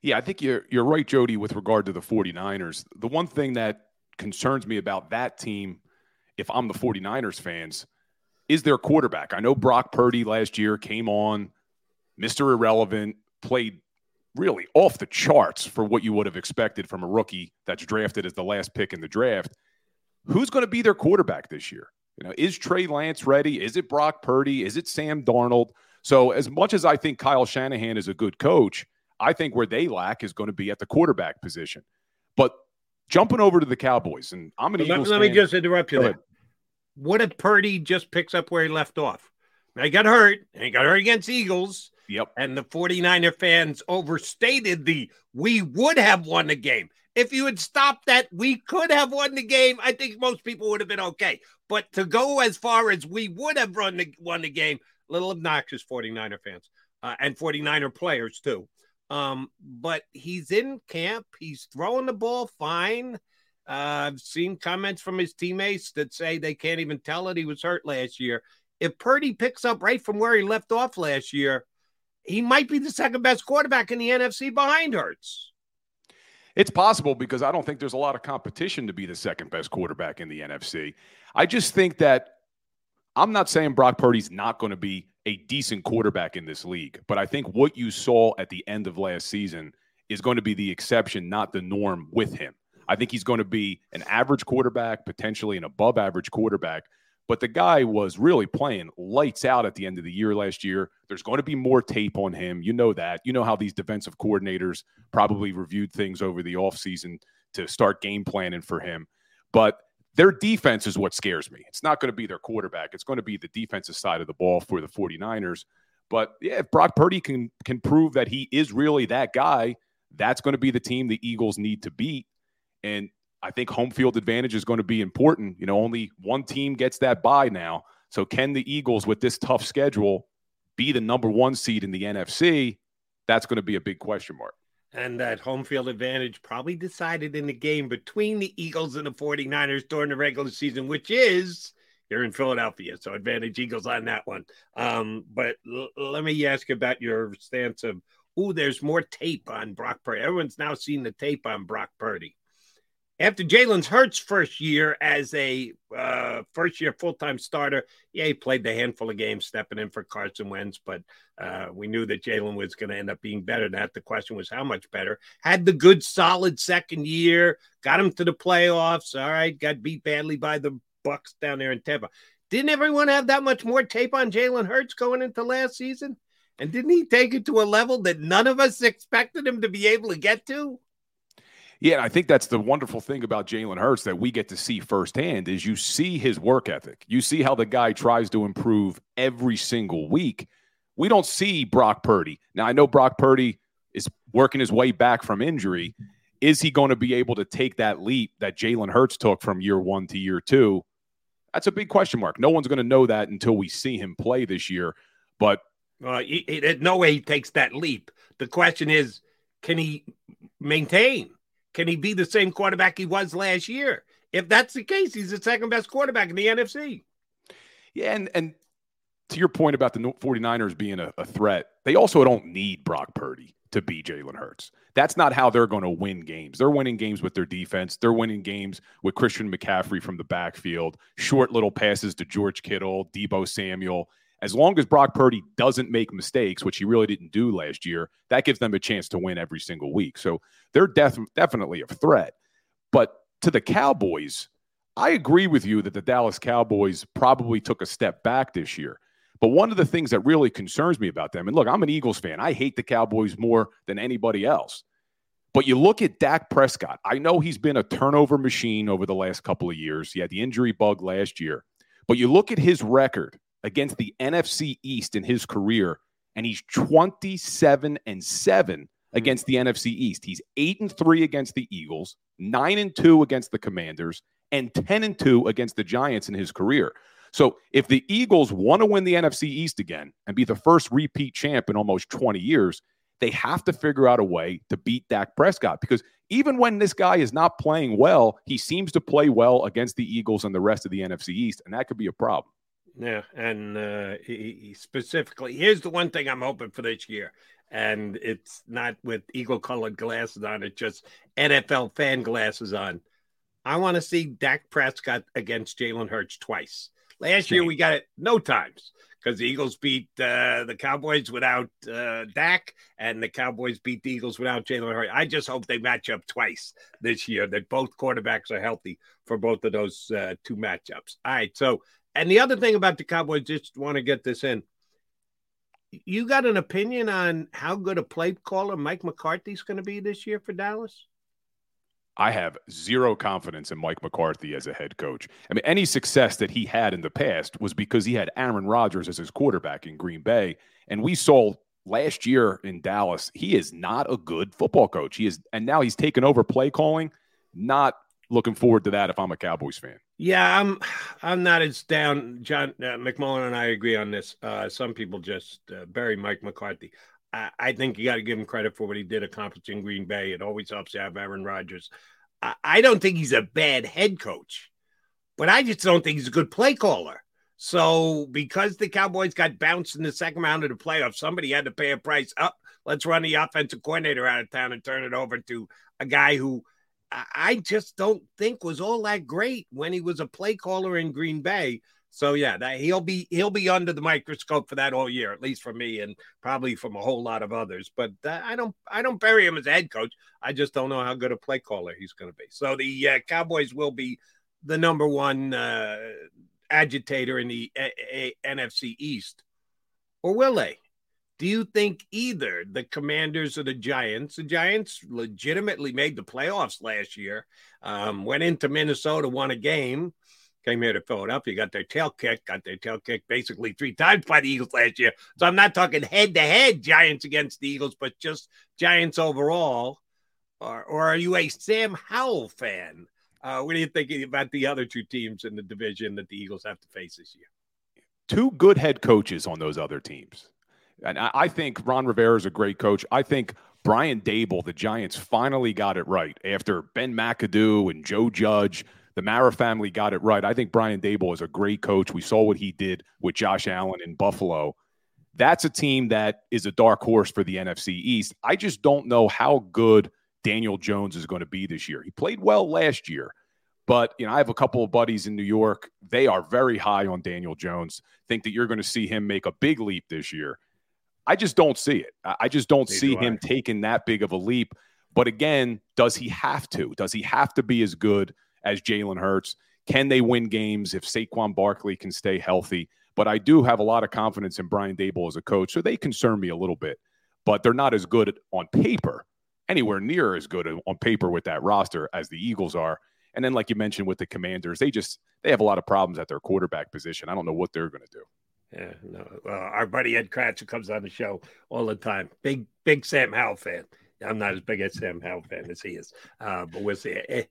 Yeah, I think you're you're right, Jody, with regard to the 49ers. The one thing that concerns me about that team, if I'm the 49ers fans, is their quarterback. I know Brock Purdy last year came on, Mr. Irrelevant, played really off the charts for what you would have expected from a rookie that's drafted as the last pick in the draft. Who's going to be their quarterback this year? You know, is Trey Lance ready? Is it Brock Purdy? Is it Sam Darnold? So, as much as I think Kyle Shanahan is a good coach, I think where they lack is going to be at the quarterback position. But jumping over to the Cowboys, and I'm going to let, let me just interrupt you there. What if Purdy just picks up where he left off? Now, he got hurt, and he got hurt against Eagles. Yep. And the 49er fans overstated the we would have won the game. If you had stopped that, we could have won the game. I think most people would have been okay. But to go as far as we would have run the, won the game, little obnoxious 49er fans uh, and 49er players too. Um, but he's in camp. He's throwing the ball fine. Uh, I've seen comments from his teammates that say they can't even tell that he was hurt last year. If Purdy picks up right from where he left off last year, he might be the second best quarterback in the NFC behind Hurts. It's possible because I don't think there's a lot of competition to be the second best quarterback in the NFC. I just think that I'm not saying Brock Purdy's not going to be a decent quarterback in this league, but I think what you saw at the end of last season is going to be the exception, not the norm with him. I think he's going to be an average quarterback, potentially an above average quarterback, but the guy was really playing lights out at the end of the year last year. There's going to be more tape on him. You know that. You know how these defensive coordinators probably reviewed things over the offseason to start game planning for him. But their defense is what scares me. It's not going to be their quarterback. It's going to be the defensive side of the ball for the 49ers. But yeah, if Brock Purdy can can prove that he is really that guy, that's going to be the team the Eagles need to beat. And I think home field advantage is going to be important. You know, only one team gets that bye now. So can the Eagles with this tough schedule be the number one seed in the NFC? That's going to be a big question mark. And that home field advantage probably decided in the game between the Eagles and the 49ers during the regular season, which is You're in Philadelphia, so advantage Eagles on that one. Um, but l- let me ask about your stance of, oh, there's more tape on Brock Purdy. Everyone's now seen the tape on Brock Purdy. After Jalen Hurts' first year as a uh, first year full time starter, yeah, he played the handful of games stepping in for Carson Wentz, but uh, we knew that Jalen was going to end up being better than that. The question was how much better. Had the good, solid second year, got him to the playoffs. All right, got beat badly by the Bucks down there in Tampa. Didn't everyone have that much more tape on Jalen Hurts going into last season? And didn't he take it to a level that none of us expected him to be able to get to? Yeah, I think that's the wonderful thing about Jalen Hurts that we get to see firsthand is you see his work ethic. You see how the guy tries to improve every single week. We don't see Brock Purdy. Now I know Brock Purdy is working his way back from injury. Is he going to be able to take that leap that Jalen Hurts took from year one to year two? That's a big question mark. No one's going to know that until we see him play this year. But uh, he, he, no way he takes that leap. The question is, can he maintain? Can he be the same quarterback he was last year? If that's the case, he's the second best quarterback in the NFC. Yeah, and and to your point about the 49ers being a, a threat, they also don't need Brock Purdy to be Jalen Hurts. That's not how they're going to win games. They're winning games with their defense. They're winning games with Christian McCaffrey from the backfield, short little passes to George Kittle, Deebo Samuel. As long as Brock Purdy doesn't make mistakes, which he really didn't do last year, that gives them a chance to win every single week. So they're def- definitely a threat. But to the Cowboys, I agree with you that the Dallas Cowboys probably took a step back this year. But one of the things that really concerns me about them, and look, I'm an Eagles fan. I hate the Cowboys more than anybody else. But you look at Dak Prescott. I know he's been a turnover machine over the last couple of years. He had the injury bug last year. But you look at his record against the NFC East in his career, and he's 27 and 7 hmm. against the NFC East. He's 8 and 3 against the Eagles, 9 and 2 against the Commanders, and 10 and 2 against the Giants in his career. So if the Eagles want to win the NFC East again and be the first repeat champ in almost 20 years, they have to figure out a way to beat Dak Prescott because even when this guy is not playing well, he seems to play well against the Eagles and the rest of the NFC East, and that could be a problem. Yeah, and uh, he, he specifically, here's the one thing I'm hoping for this year, and it's not with eagle colored glasses on, it's just NFL fan glasses on. I want to see Dak Prescott against Jalen Hurts twice. Last year we got it no times because the Eagles beat uh, the Cowboys without uh, Dak, and the Cowboys beat the Eagles without Jalen Hurts. I just hope they match up twice this year. That both quarterbacks are healthy for both of those uh, two matchups. All right, so and the other thing about the Cowboys, just want to get this in. You got an opinion on how good a play caller Mike McCarthy's going to be this year for Dallas? I have zero confidence in Mike McCarthy as a head coach. I mean, any success that he had in the past was because he had Aaron Rodgers as his quarterback in Green Bay. And we saw last year in Dallas, he is not a good football coach. He is, and now he's taken over play calling. Not looking forward to that if I'm a Cowboys fan. Yeah, I'm. I'm not as down. John uh, McMullen and I agree on this. Uh, some people just uh, bury Mike McCarthy. I, I think you got to give him credit for what he did accomplish in Green Bay. It always helps to have Aaron Rodgers. I, I don't think he's a bad head coach, but I just don't think he's a good play caller. So because the Cowboys got bounced in the second round of the playoffs, somebody had to pay a price. Up, let's run the offensive coordinator out of town and turn it over to a guy who I just don't think was all that great when he was a play caller in Green Bay. So yeah, that he'll be he'll be under the microscope for that all year, at least for me, and probably from a whole lot of others. But uh, I don't I don't bury him as head coach. I just don't know how good a play caller he's going to be. So the uh, Cowboys will be the number one uh, agitator in the a- a- NFC East, or will they? Do you think either the Commanders or the Giants? The Giants legitimately made the playoffs last year. Um, went into Minnesota, won a game came here to Philadelphia, got their tail kicked, got their tail kicked basically three times by the Eagles last year. So I'm not talking head to head Giants against the Eagles, but just Giants overall. Or, or are you a Sam Howell fan? Uh, what are you thinking about the other two teams in the division that the Eagles have to face this year? Two good head coaches on those other teams. And I, think Ron Rivera is a great coach. I think Brian Daboll, the Giants finally got it right after Ben McAdoo and Joe Judge The Mara family got it right. I think Brian Daboll is a great coach. We saw what he did with Josh Allen in Buffalo. That's a team that is a dark horse for the NFC East. I just don't know how good Daniel Jones is going to be this year. He played well last year, but you know, I have a couple of buddies in New York. They are very high on Daniel Jones. Think that you're going to see him make a big leap this year. I just don't see it. I just don't Neither see do him taking that big of a leap. But again, does he have to? Does he have to be as good as Jalen Hurts? Can they win games if Saquon Barkley can stay healthy? But I do have a lot of confidence in Brian Daboll as a coach, so they concern me a little bit. But they're not as good on paper, anywhere near as good on paper with that roster as the Eagles are. And then, like you mentioned with the Commanders, they just they have a lot of problems at their quarterback position. I don't know what they're going to do. Yeah, no. Well, our buddy Ed Kracz, who comes on the show all the time, big big Sam Howell fan. I'm not as big a Sam Howell fan as he is, uh, but we'll see. Eh,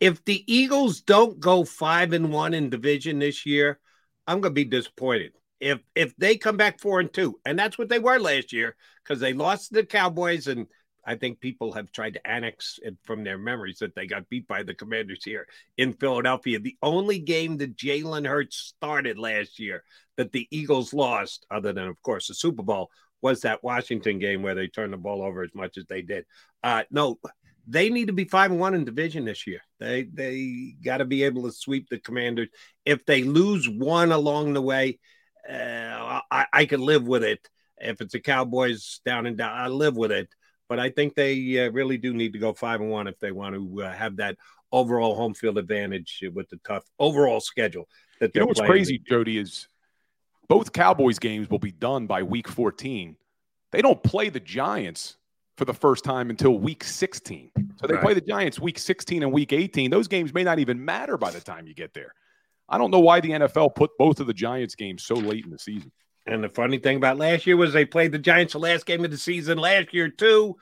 if the Eagles don't go five and one in division this year, I'm going to be disappointed. If if they come back four and two, and that's what they were last year, because they lost to the Cowboys and I think people have tried to annex it from their memories that they got beat by the Commanders here in Philadelphia. The only game that Jalen Hurts started last year that the Eagles lost, other than, of course, the Super Bowl, was that Washington game where they turned the ball over as much as they did. Uh, no, they need to be five and one in division this year. They they got to be able to sweep the Commanders. If they lose one along the way, uh, I, I could live with it. If it's the Cowboys down and down, I live with it but I think they uh, really do need to go five and one if they want to uh, have that overall home field advantage with the tough overall schedule. That you know what's crazy, Jody, is both Cowboys games will be done by week 14. They don't play the Giants for the first time until week 16. So they right. play the Giants week 16 and week 18. Those games may not even matter by the time you get there. I don't know why the NFL put both of the Giants games so late in the season. And the funny thing about last year was they played the Giants the last game of the season last year too,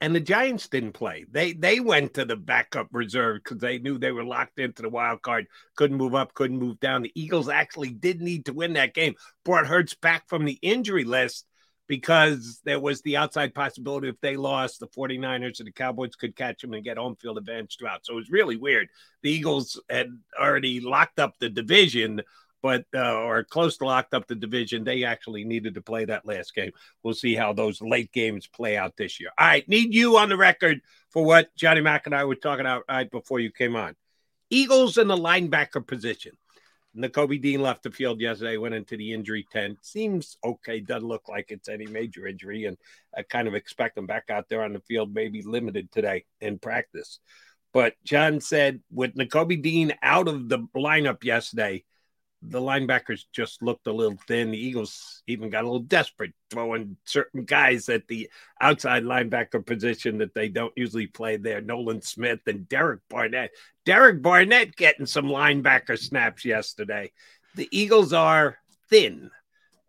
and the Giants didn't play. They they went to the backup reserve because they knew they were locked into the wild card, couldn't move up, couldn't move down. The Eagles actually did need to win that game. Brought Hurts back from the injury list because there was the outside possibility if they lost, the 49ers and the Cowboys could catch them and get home field advantage throughout. So it was really weird. The Eagles had already locked up the division but uh, or close to locked up the division. They actually needed to play that last game. We'll see how those late games play out this year. All right, need you on the record for what Johnny Mack and I were talking about right before you came on. Eagles in the linebacker position. Nakobe Dean left the field yesterday, went into the injury tent. Seems okay. Doesn't look like it's any major injury. And I kind of expect him back out there on the field, maybe limited today in practice. But John said with Nakobe Dean out of the lineup yesterday, the linebackers just looked a little thin. The Eagles even got a little desperate, throwing certain guys at the outside linebacker position that they don't usually play there. Nolan Smith and Derek Barnett. Derek Barnett getting some linebacker snaps yesterday. The Eagles are thin.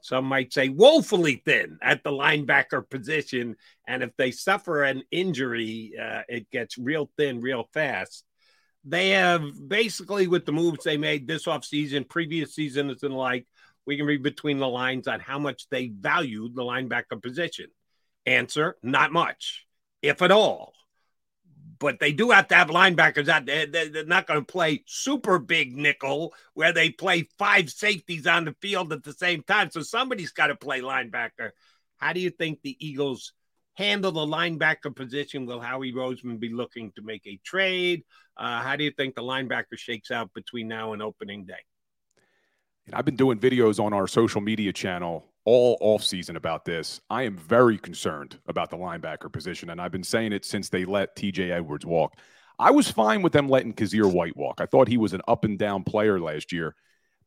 Some might say woefully thin at the linebacker position. And if they suffer an injury, uh, it gets real thin real fast they have basically with the moves they made this offseason, previous seasons, and like, we can read between the lines on how much they valued the linebacker position. Answer: Not much, if at all. But they do have to have linebackers out there. They're not going to play super big nickel where they play five safeties on the field at the same time. So somebody's got to play linebacker. How do you think the Eagles handle the linebacker position? Will Howie Roseman be looking to make a trade? Uh, how do you think the linebacker shakes out between now and opening day? I've been doing videos on our social media channel all offseason about this. I am very concerned about the linebacker position, and I've been saying it since they let TJ Edwards walk. I was fine with them letting Kyzir White walk. I thought he was an up and down player last year.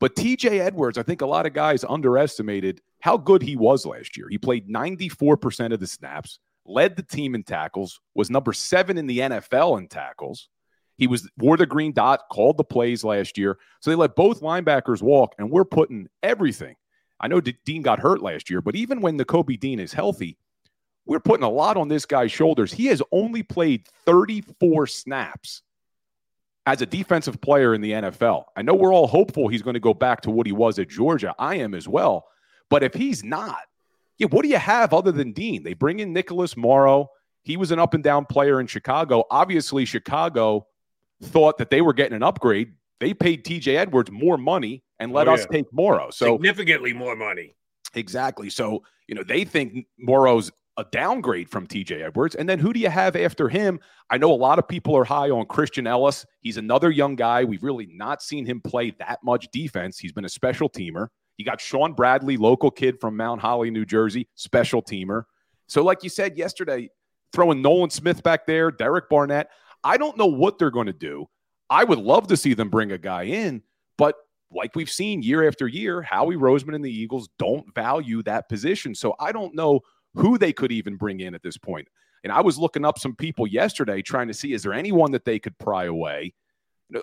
But TJ Edwards, I think a lot of guys underestimated how good he was last year. He played 94% of the snaps, led the team in tackles, was number seven in the NFL in tackles. He was wore the green dot, called the plays last year. So they let both linebackers walk, and we're putting everything. I know Dean got hurt last year, but even when Nakobe Dean is healthy, we're putting a lot on this guy's shoulders. He has only played 34 snaps as a defensive player in the NFL. I know we're all hopeful he's going to go back to what he was at Georgia. I am as well. But if he's not, yeah, what do you have other than Dean? They bring in Nicholas Morrow. He was an up and down player in Chicago. Obviously, Chicago thought that they were getting an upgrade, they paid TJ Edwards more money and let Oh, us yeah. take Morrow. So Significantly more money. Exactly. So, you know, they think Morrow's a downgrade from TJ Edwards. And then who do you have after him? I know a lot of people are high on Christian Elliss. He's another young guy. We've really not seen him play that much defense. He's been a special teamer. You got Shaun Bradley, local kid from Mount Holly, New Jersey, special teamer. So, like you said yesterday, throwing Nolan Smith back there, Derek Barnett. I don't know what they're going to do. I would love to see them bring a guy in, but like we've seen year after year, Howie Roseman and the Eagles don't value that position. So I don't know who they could even bring in at this point. And I was looking up some people yesterday trying to see is there anyone that they could pry away?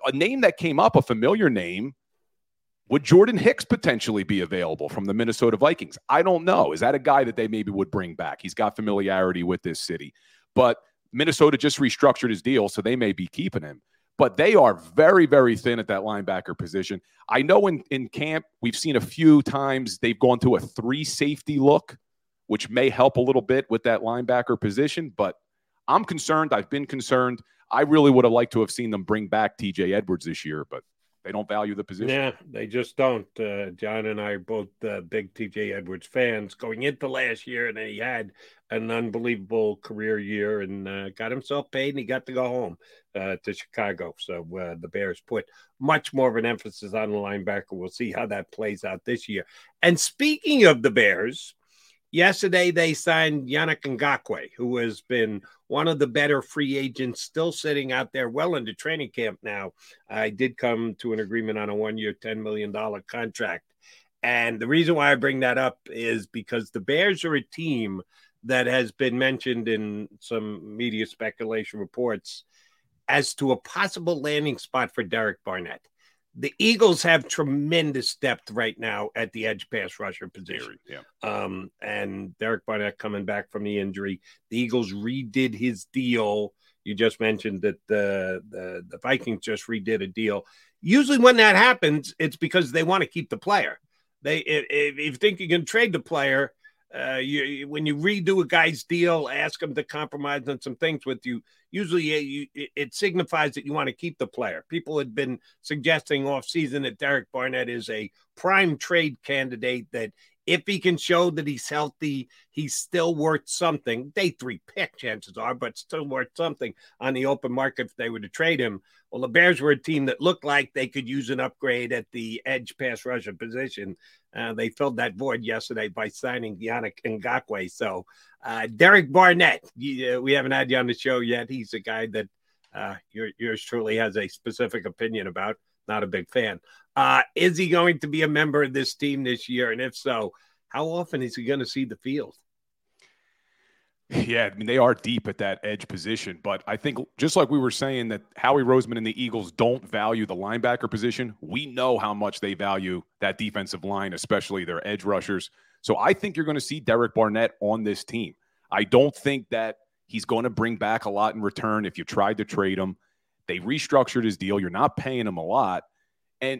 A name that came up, a familiar name, would Jordan Hicks potentially be available from the Minnesota Vikings? I don't know. Is that a guy that they maybe would bring back? He's got familiarity with this city. But Minnesota just restructured his deal, so they may be keeping him. But they are very, very thin at that linebacker position. I know in, in camp, we've seen a few times they've gone to a three safety look, which may help a little bit with that linebacker position. But I'm concerned. I've been concerned. I really would have liked to have seen them bring back TJ Edwards this year, but they don't value the position. Yeah, they just don't. Uh, John and I are both uh, big TJ Edwards fans going into last year, and he had an unbelievable career year and uh, got himself paid, and he got to go home uh, to Chicago. So uh, the Bears put much more of an emphasis on the linebacker. We'll see how that plays out this year. And speaking of the Bears, yesterday they signed Yannick Ngakoue, who has been one of the better free agents still sitting out there well into training camp now. I did come to an agreement on a one year, $10 million contract. And the reason why I bring that up is because the Bears are a team that has been mentioned in some media speculation reports as to a possible landing spot for Derek Barnett. The Eagles have tremendous depth right now at the edge pass rusher position. Yeah. Um, and Derek Barnett coming back from the injury. The Eagles redid his deal. You just mentioned that the, the, the Vikings just redid a deal. Usually, when that happens, it's because they want to keep the player. They if, if you think you can trade the player, uh, you, when you redo a guy's deal, ask him to compromise on some things with you. Usually, you, it, it signifies that you want to keep the player. People had been suggesting off season that Derek Barnett is a prime trade candidate. That if he can show that he's healthy, he's still worth something. Day three pick, chances are, but still worth something on the open market if they were to trade him. Well, the Bears were a team that looked like they could use an upgrade at the edge pass rusher position. Uh, they filled that void yesterday by signing Yannick Ngakoue. So, uh, Derek Barnett, you, uh, we haven't had you on the show yet. He's a guy that uh, your, yours truly has a specific opinion about. Not a big fan. Uh, is he going to be a member of this team this year? And if so, how often is he going to see the field? Yeah, I mean they are deep at that edge position, but I think just like we were saying that Howie Roseman and the Eagles don't value the linebacker position, we know how much they value that defensive line, especially their edge rushers. So I think you're going to see Derek Barnett on this team. I don't think that he's going to bring back a lot in return if you tried to trade him. They restructured his deal. You're not paying him a lot. And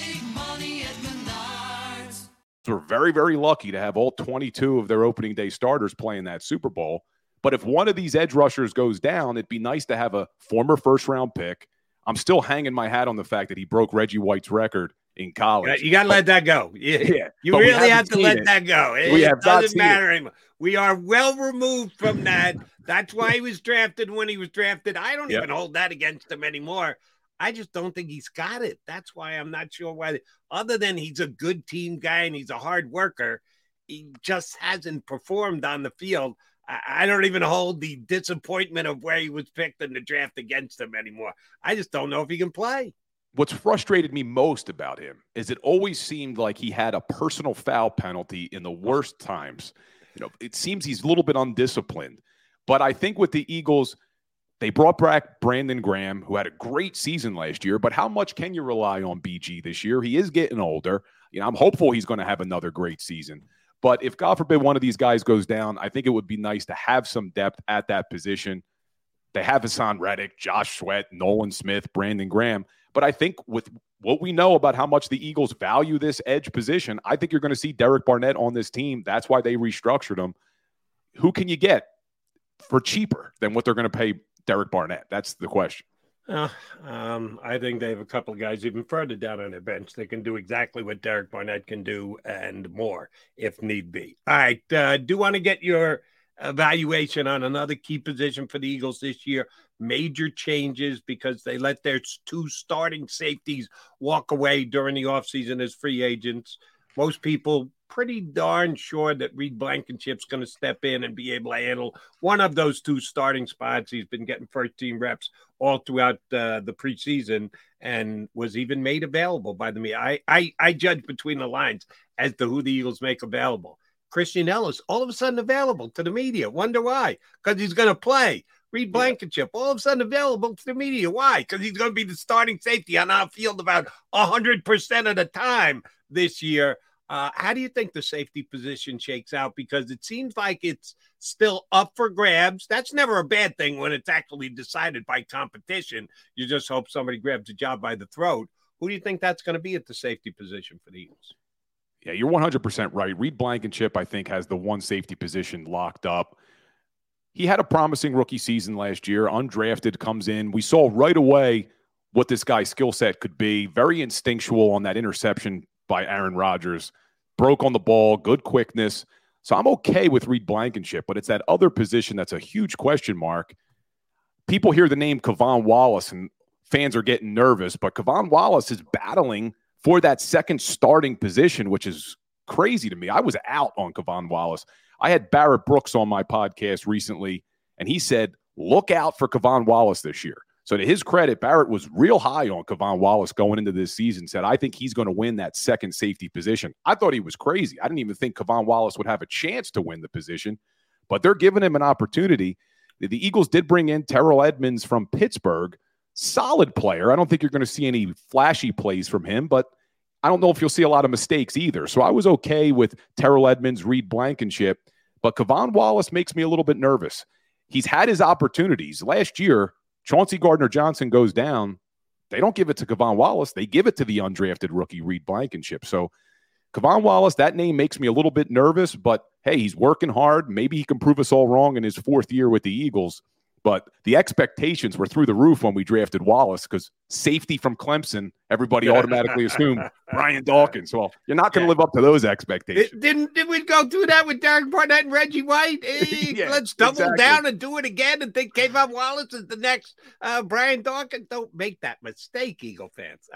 money at Menards. Were very, very lucky to have all 22 of their opening day starters playing that Super Bowl. But if one of these edge rushers goes down, it'd be nice to have a former first round pick. I'm still hanging my hat on the fact that he broke Reggie White's record in college. You got to let that go. Yeah, Yeah, you but really haven't to let it. that go. It, We have doesn't matter anymore. We are well removed from that. That's why he was drafted when he was drafted. I don't Yep. even hold that against him anymore. I just don't think he's got it. That's why I'm not sure why. Other than he's a good team guy and he's a hard worker, he just hasn't performed on the field. I, don't even hold the disappointment of where he was picked in the draft against him anymore. I just don't know if he can play. What's frustrated me most about him is it always seemed like he had a personal foul penalty in the worst times. You know, it seems he's a little bit undisciplined. But I think with the Eagles, They brought back Brandon Graham, who had a great season last year, but how much can you rely on BG this year? He is getting older. You know, I'm hopeful he's going to have another great season. But if God forbid one of these guys goes down, I think it would be nice to have some depth at that position. They have Haason Reddick, Josh Sweat, Nolan Smith, Brandon Graham. But I think with what we know about how much the Eagles value this edge position, I think you're going to see Derek Barnett on this team. That's why they restructured him. Who can you get for cheaper than what they're going to pay Derek Barnett? That's the question. Uh, um, I think they have a couple of guys even further down on their bench that can do exactly what Derek Barnett can do and more if need be. All right. Uh, do want to get your evaluation on another key position for the Eagles this year. Major changes because they let their two starting safeties walk away during the offseason as free agents. Most people pretty darn sure that Reed Blankenship's going to step in and be able to handle one of those two starting spots. He's been getting first team reps all throughout uh, the preseason and was even made available by the media. I, I, I judge between the lines as to who the Eagles make available. Christian Elliss, all of a sudden available to the media. Wonder why? Because he's going to play. Reed Blankenship, all of a sudden available to the media. Why? Because he's going to be the starting safety on our field about 100% of the time this year. Uh, how do you think the safety position shakes out? Because it seems like it's still up for grabs. That's never a bad thing when it's actually decided by competition. You just hope somebody grabs a job by the throat. Who do you think that's going to be at the safety position for the Eagles? Yeah, you're 100% right. Reed Blankenship, I think, has the one safety position locked up. He had a promising rookie season last year, undrafted, comes in. We saw right away what this guy's skill set could be. Very instinctual on that interception by Aaron Rodgers. Broke on the ball, good quickness. So I'm okay with Reed Blankenship, but it's that other position that's a huge question mark. People hear the name K'Von Wallace and fans are getting nervous, but K'Von Wallace is battling for that second starting position, which is crazy to me. I was out on K'Von Wallace. I had Barrett Brooks on my podcast recently, and he said, look out for K'Von Wallace this year. So to his credit, Barrett was real high on K'Von Wallace going into this season. Said, I think he's going to win that second safety position. I thought he was crazy. I didn't even think K'Von Wallace would have a chance to win the position, but they're giving him an opportunity. The Eagles did bring in Terrell Edmunds from Pittsburgh, solid player. I don't think you're going to see any flashy plays from him, but I don't know if you'll see a lot of mistakes either. So I was okay with Terrell Edmunds, Reed Blankenship, but K'Von Wallace makes me a little bit nervous. He's had his opportunities. Last year, Chauncey Gardner Johnson goes down. They don't give it to K'Von Wallace. They give it to the undrafted rookie, Reed Blankenship. So K'Von Wallace, that name makes me a little bit nervous, but hey, he's working hard. Maybe he can prove us all wrong in his fourth year with the Eagles. But the expectations were through the roof when we drafted Wallace because safety from Clemson, everybody automatically assumed Brian Dawkins. Well, you're not going to live up to those expectations. Didn't did we go through that with Derek Barnett and Reggie White? Hey, Yeah, let's double exactly. down and do it again and think K'Von Wallace is the next uh, Brian Dawkins. Don't make that mistake, Eagle fans.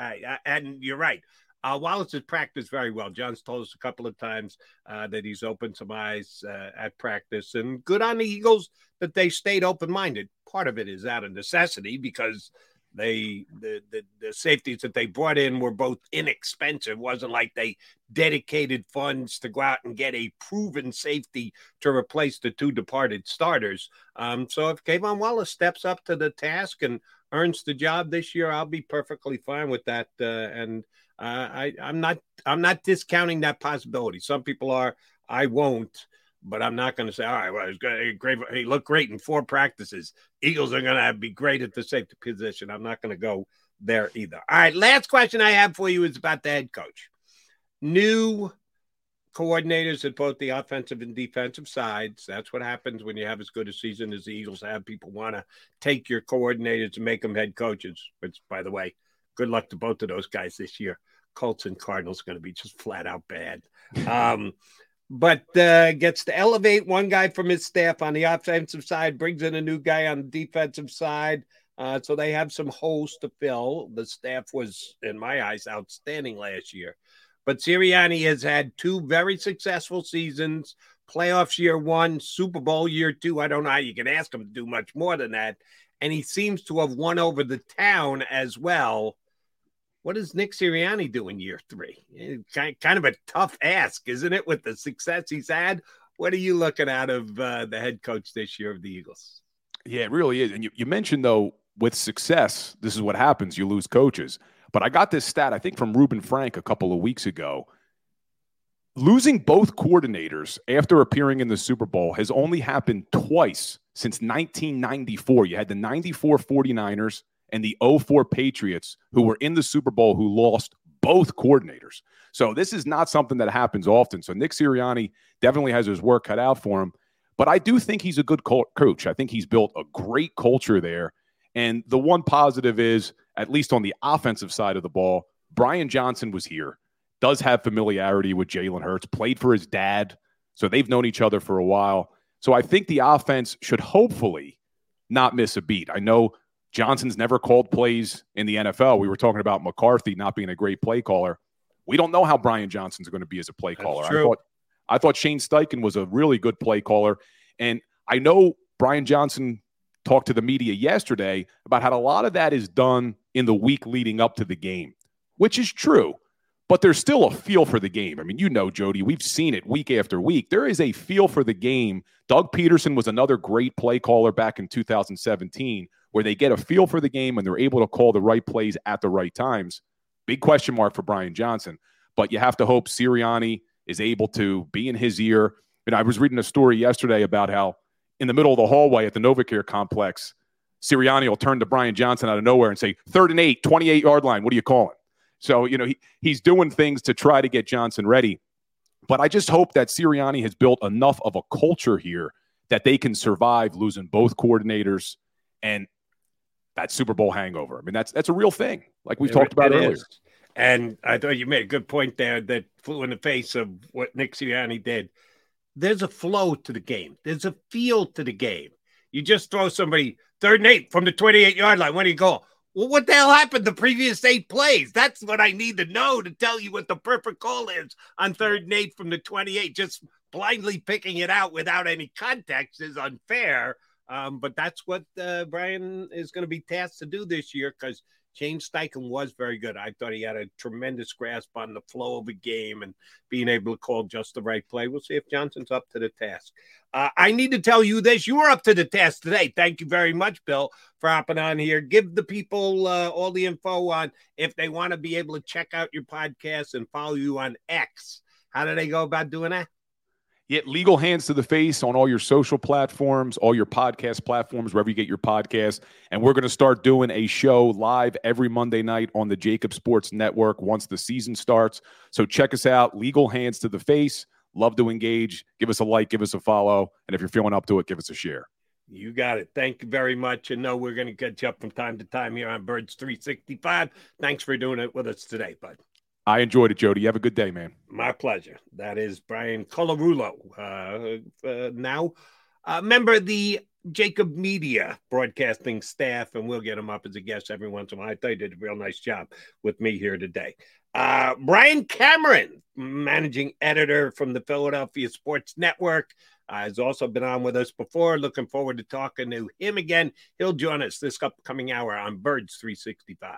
And you're right. Uh, Wallace has practiced very well. John's told us a couple of times uh, that he's opened some eyes uh, at practice, and good on the Eagles that they stayed open minded. Part of it is out of necessity because they the, the the safeties that they brought in were both inexpensive. It wasn't like they dedicated funds to go out and get a proven safety to replace the two departed starters. Um, so if K'Von Wallace steps up to the task and earns the job this year, I'll be perfectly fine with that. Uh, and I, I'm not I'm not discounting that possibility. Some people are. I won't. But I'm not going to say, all right, well, great. great. He looked great in four practices. Eagles are going to be great at the safety position. I'm not going to go there either. All right, last question I have for you is about the head coach. New coordinators at both the offensive and defensive sides. That's what happens when you have as good a season as the Eagles have. People want to take your coordinators and make them head coaches, which, by the way, good luck to both of those guys this year. Colts and Cardinals going to be just flat out bad. Um, but uh, gets to elevate one guy from his staff on the offensive side, brings in a new guy on the defensive side. Uh, so they have some holes to fill. The staff was, in my eyes, outstanding last year. But Sirianni has had two very successful seasons playoffs year one, Super Bowl year two. I don't know how you can ask him to do much more than that. And he seems to have won over the town as well. What does Nick Sirianni do in year three? Eh, Kind of a tough ask, isn't it, with the success he's had? What are you looking out of uh, the head coach this year of the Eagles? Yeah, it really is. And you, you mentioned though, with success, this is what happens. You lose coaches. But I got this stat, I think, from Reuben Frank a couple of weeks ago. Losing both coordinators after appearing in the Super Bowl has only happened twice since 1994. You had the 94 49ers and the 04 Patriots who were in the Super Bowl who lost both coordinators. So this is not something that happens often. So Nick Sirianni definitely has his work cut out for him. But I do think he's a good co- coach. I think he's built a great culture there. And the one positive is, at least on the offensive side of the ball, Brian Johnson was here, does have familiarity with Jalen Hurts, played for his dad. So they've known each other for a while. So I think the offense should hopefully not miss a beat. I know Johnson's never called plays in the NFL. We were talking about McCarthy not being a great play caller. We don't know how Brian Johnson's going to be as a play caller. I thought I thought Shane Steichen was a really good play caller. And I know Brian Johnson talked to the media yesterday about how a lot of that is done in the week leading up to the game, which is true. But there's still a feel for the game. I mean, you know, Jody, we've seen it week after week. There is a feel for the game. Doug Pederson was another great play caller back in 2017, where they get a feel for the game and they're able to call the right plays at the right times. Big question mark for Brian Johnson. But you have to hope Sirianni is able to be in his ear. And I was reading a story yesterday about how in the middle of the hallway at the Novacare complex, Sirianni will turn to Brian Johnson out of nowhere and say, third and eight, 28 yard line. What are you calling? So, you know, he, he's doing things to try to get Johnson ready. But I just hope that Sirianni has built enough of a culture here that they can survive losing both coordinators and that Super Bowl hangover. I mean, that's that's a real thing, like we It- talked about earlier. is. And I thought you made a good point there that flew in the face of what Nick Sirianni did. There's a flow to the game. There's a feel to the game. You just throw somebody third and eight from the 28 yard line. When do you go? Well, what the hell happened the previous eight plays? That's what I need to know to tell you what the perfect call is on third and eight from the 28. Just blindly picking it out without any context is unfair. Um, but that's what uh, Brian is going to be tasked to do this year because Shane Steichen was very good. I thought he had a tremendous grasp on the flow of a game and being able to call just the right play. We'll see if Johnson's up to the task. Uh, I need to tell you this. You were up to the task today. Thank you very much, Bill, for hopping on here. Give the people uh, all the info on if they want to be able to check out your podcast and follow you on X. How do they go about doing that? Get legal hands to the face on all your social platforms, all your podcast platforms, wherever you get your podcast. And we're going to start doing a show live every Monday night on the JAKIB Sports Network once the season starts. So check us out, legal hands to the face. Love to engage. Give us a like, give us a follow. And if you're feeling up to it, give us a share. You got it. Thank you very much. And no, we're going to catch up from time to time here on Birds 365. Thanks for doing it with us today, bud. I enjoyed it, Jody. You have a good day, man. My pleasure. That is Brian Colarulo. Uh, uh, now, uh, member of the JAKIB Media broadcasting staff, and we'll get him up as a guest every once in a while. I thought he did a real nice job with me here today. Uh, Brian Cameron, managing editor from the Philadelphia Sports Network, uh, has also been on with us before. Looking forward to talking to him again. He'll join us this upcoming hour on Birds 365.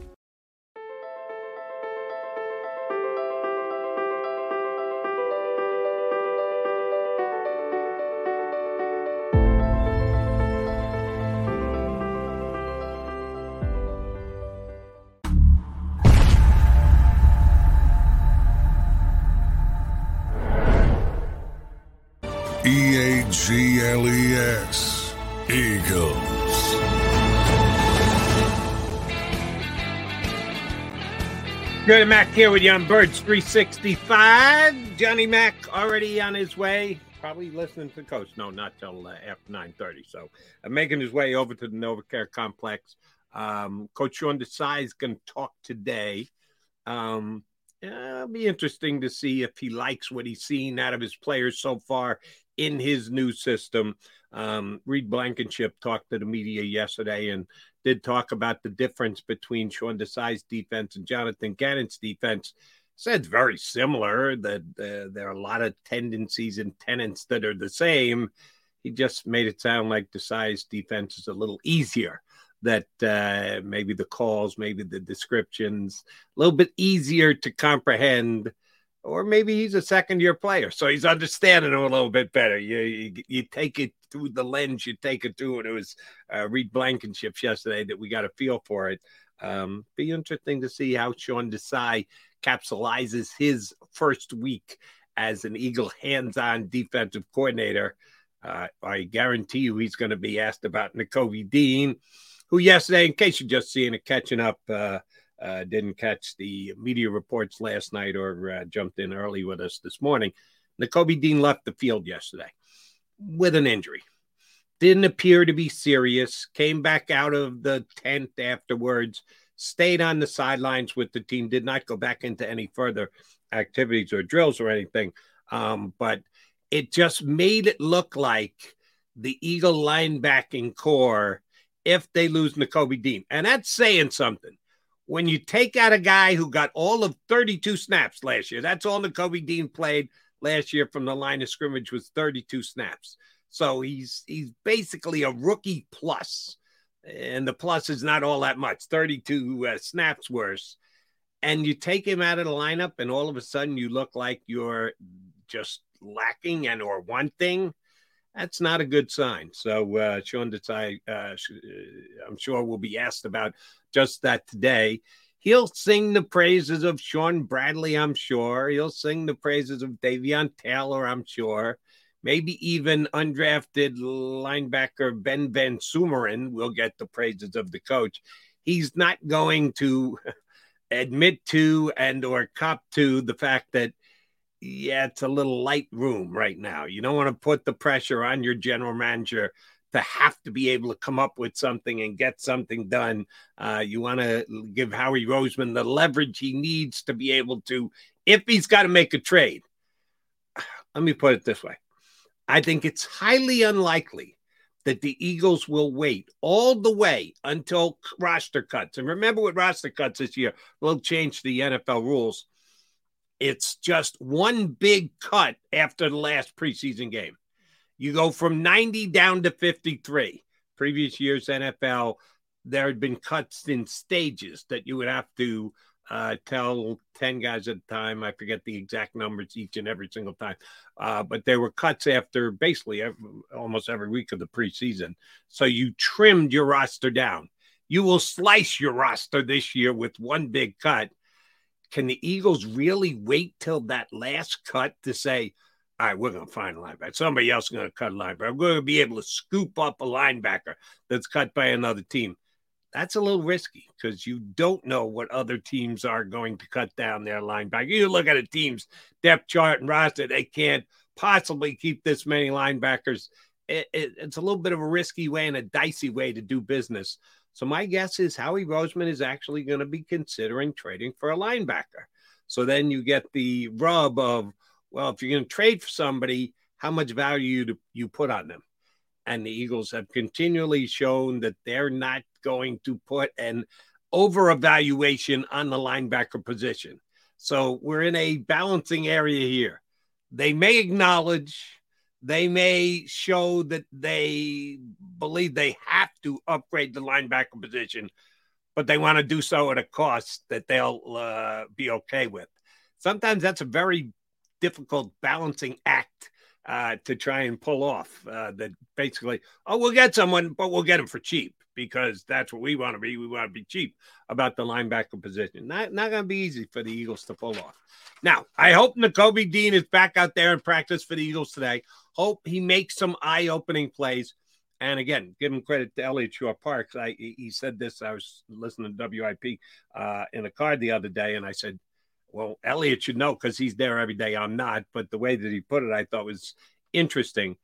Johnny Mac here with you on Birds 365. Johnny Mac already on his way, probably listening to coach. No, not till uh, after 9.30. So uh, making his way over to the NovaCare complex. Um, Coach Sean Desai is going to talk today. Um, it'll be interesting to see if he likes what he's seen out of his players so far in his new system. Um, Reed Blankenship talked to the media yesterday and did talk about the difference between Sean Desai's defense and Jonathan Gannon's defense. Said very similar. That uh, there are a lot of tendencies and tenants that are the same. He just made it sound like Desai's defense is a little easier. That uh, maybe the calls, maybe the descriptions, a little bit easier to comprehend or maybe he's a second year player, so he's understanding them a little bit better. You, you, you take it through the lens you take it through, and it was uh, Reed Blankenship yesterday that we got a feel for it. Um, be interesting to see how Sean Desai capsulizes his first week as an Eagle hands-on defensive coordinator. Uh, I guarantee you he's going to be asked about Nakobe Dean, who yesterday, in case you're just seeing it catching up. Uh, uh, didn't catch the media reports last night or uh, jumped in early with us this morning. Nakobe Dean left the field yesterday with an injury. Didn't appear to be serious. Came back out of the tent afterwards. Stayed on the sidelines with the team. Did not go back into any further activities or drills or anything. Um, but it just made it look like the Eagle linebacking corps if they lose Nakobe Dean. And that's saying something when you take out a guy who got all of 32 snaps last year, that's all Nakobe Dean played last year from the line of scrimmage was 32 snaps. So he's he's basically a rookie plus, and the plus is not all that much, 32 uh, snaps worse. And you take him out of the lineup, and all of a sudden you look like you're just lacking and or one thing. That's not a good sign. So uh, Sean Desai, uh, I'm sure will be asked about just that today. He'll sing the praises of Shaun Bradley, I'm sure. He'll sing the praises of Davion Taylor, I'm sure. Maybe even undrafted linebacker Ben Van Sumeren will get the praises of the coach. He's not going to admit to and or cop to the fact that yeah, it's a little light room right now. You don't want to put the pressure on your general manager to have to be able to come up with something and get something done. Uh, you want to give Howie Roseman the leverage he needs to be able to, if he's got to make a trade. Let me put it this way I think it's highly unlikely that the Eagles will wait all the way until roster cuts. And remember, with roster cuts this year, we'll change the NFL rules. It's just one big cut after the last preseason game. You go from 90 down to 53. Previous years NFL, there had been cuts in stages that you would have to uh, tell 10 guys at a time. I forget the exact numbers each and every single time. Uh, but there were cuts after basically every, almost every week of the preseason. So you trimmed your roster down. You will slice your roster this year with one big cut. Can the Eagles really wait till that last cut to say, all right, we're going to find a linebacker. Somebody else is going to cut a linebacker. We're going to be able to scoop up a linebacker that's cut by another team. That's a little risky because you don't know what other teams are going to cut down their linebacker. You look at a team's depth chart and roster, they can't possibly keep this many linebackers. It, it, it's a little bit of a risky way and a dicey way to do business. So my guess is Howie Roseman is actually going to be considering trading for a linebacker. So then you get the rub of, well, if you're going to trade for somebody, how much value do you put on them? And the Eagles have continually shown that they're not going to put an over evaluation on the linebacker position. So we're in a balancing area here. They may acknowledge, they may show that they believe they have to upgrade the linebacker position, but they want to do so at a cost that they'll uh, be okay with. Sometimes that's a very difficult balancing act uh, to try and pull off. Uh, that basically, oh, we'll get someone, but we'll get them for cheap because that's what we want to be. We want to be cheap about the linebacker position. Not not going to be easy for the Eagles to pull off. Now, I hope Nakobe Dean is back out there in practice for the Eagles today. Hope he makes some eye-opening plays. And again, give him credit to Eliot Shorr-Parks. I he said this. I was listening to WIP uh, in a car the other day, and I said, "Well, Eliot should know because he's there every day. I'm not." But the way that he put it, I thought was interesting.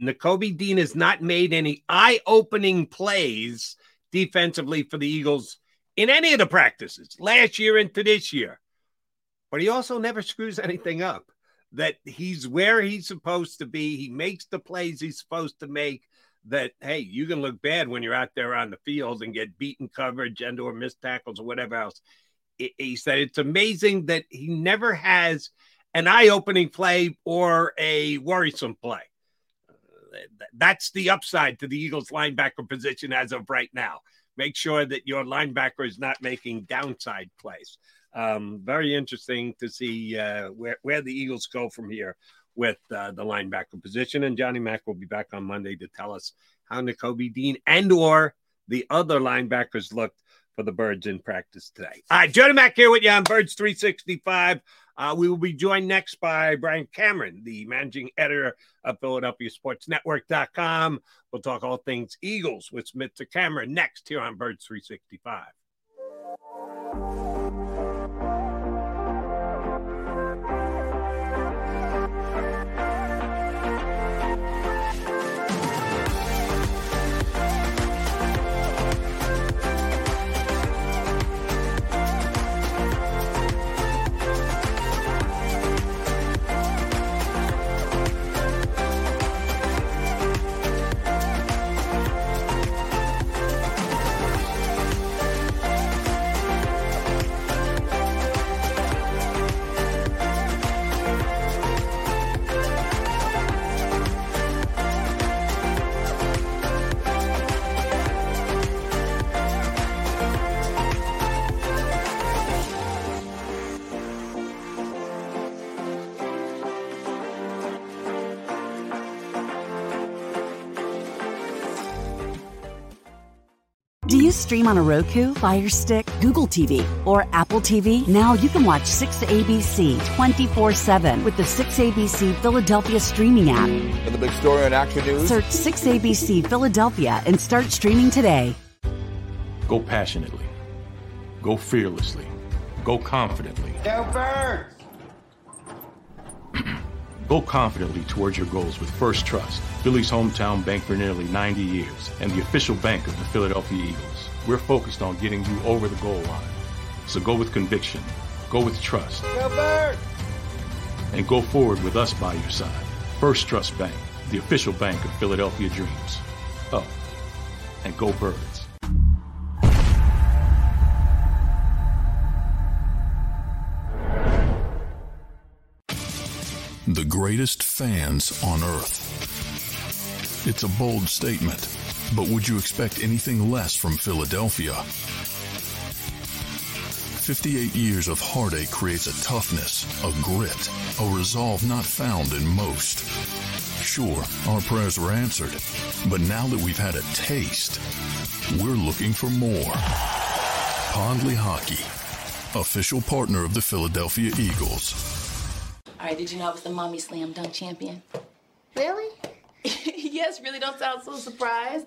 Nakobe Dean has not made any eye opening plays defensively for the Eagles in any of the practices last year into this year. But he also never screws anything up. That he's where he's supposed to be. He makes the plays he's supposed to make. That hey, you can look bad when you're out there on the field and get beaten coverage and or missed tackles or whatever else. He said it's amazing that he never has an eye-opening play or a worrisome play that's the upside to the Eagles linebacker position as of right now. Make sure that your linebacker is not making downside plays. Um, very interesting to see uh, where, where the Eagles go from here with uh, the linebacker position. And Johnny Mack will be back on Monday to tell us how Nakobe Dean and or the other linebackers looked for the Birds in practice today. All right, Johnny Mack here with you on Birds 365. Uh, we will be joined next by Brian Cameron, the managing editor of Philadelphia Sports Network.com. We'll talk all things Eagles with Mr. Cameron next here on Birds 365. You stream on a Roku, Fire Stick, Google TV, or Apple TV? Now you can watch 6ABC 24 7 with the 6ABC Philadelphia streaming app. And the big story on Action News. Search 6ABC Philadelphia and start streaming today. Go passionately. Go fearlessly. Go confidently. Go Birds! Go confidently towards your goals with First Trust, Philly's hometown bank for nearly 90 years, and the official bank of the Philadelphia Eagles. We're focused on getting you over the goal line. So go with conviction, go with trust, Go and go forward with us by your side. First Trust Bank, the official bank of Philadelphia Dreams. Oh, and go Birds. The greatest fans on earth. It's a bold statement, but would you expect anything less from Philadelphia? 58 years of heartache creates a toughness, a grit, a resolve not found in most. Sure, our prayers were answered, but now that we've had a taste, we're looking for more. Pondley Hockey, official partner of the Philadelphia Eagles. All right, did you know I was the mommy slam dunk champion? Really? yes, really don't sound so surprised.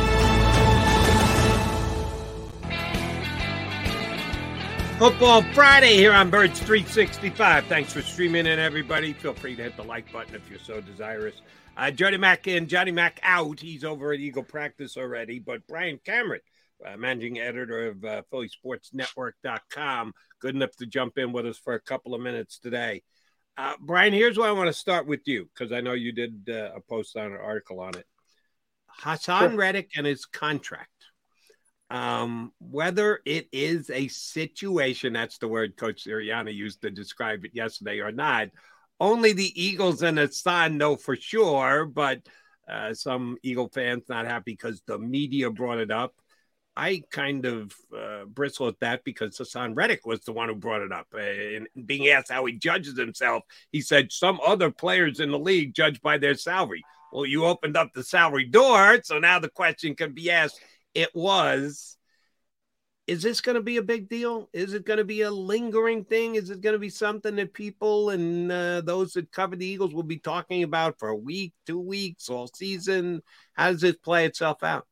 Football Friday here on Birds 365. Thanks for streaming in, everybody. Feel free to hit the like button if you're so desirous. Uh, Johnny Mack in, Johnny Mack out. He's over at Eagle practice already. But Brian Cameron, uh, managing editor of uh, PhillySportsNetwork.com, good enough to jump in with us for a couple of minutes today. Uh, Brian, here's where I want to start with you because I know you did uh, a post on an article on it. Haason Sure. Reddick and his contract. Um, whether it is a situation, that's the word Coach Sirianni used to describe it yesterday or not, only the Eagles and Haason know for sure, but uh, some Eagle fans not happy because the media brought it up. I kind of uh, bristle at that because Haason Reddick was the one who brought it up. Uh, and being asked how he judges himself, he said some other players in the league judge by their salary. Well, you opened up the salary door, so now the question can be asked. It was, is this going to be a big deal? Is it going to be a lingering thing? Is it going to be something that people and uh, those that cover the Eagles will be talking about for a week, two weeks, all season? How does this play itself out?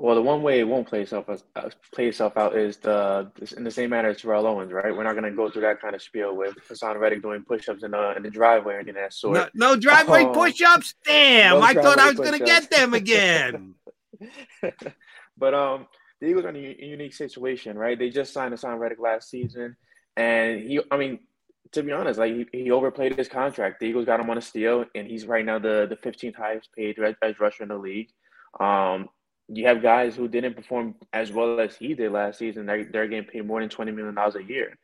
Well, the one way it won't play itself uh, play itself out is the in the same manner as Terrell Owens, right? We're not going to go through that kind of spiel with Haason Reddick doing push-ups in the in the driveway or anything of that sort. No, no driveway Um, push-ups. Damn, no I thought I was going to get them again. But um, the Eagles are in a unique situation, right? They just signed a Haason Reddick last season, and he, I mean, to be honest, like he, he overplayed his contract. The Eagles got him on a steal, and he's right now the the 15th highest paid ed- edge rusher in the league. Um, you have guys who didn't perform as well as he did last season. They're, they're getting paid more than 20 million dollars a year.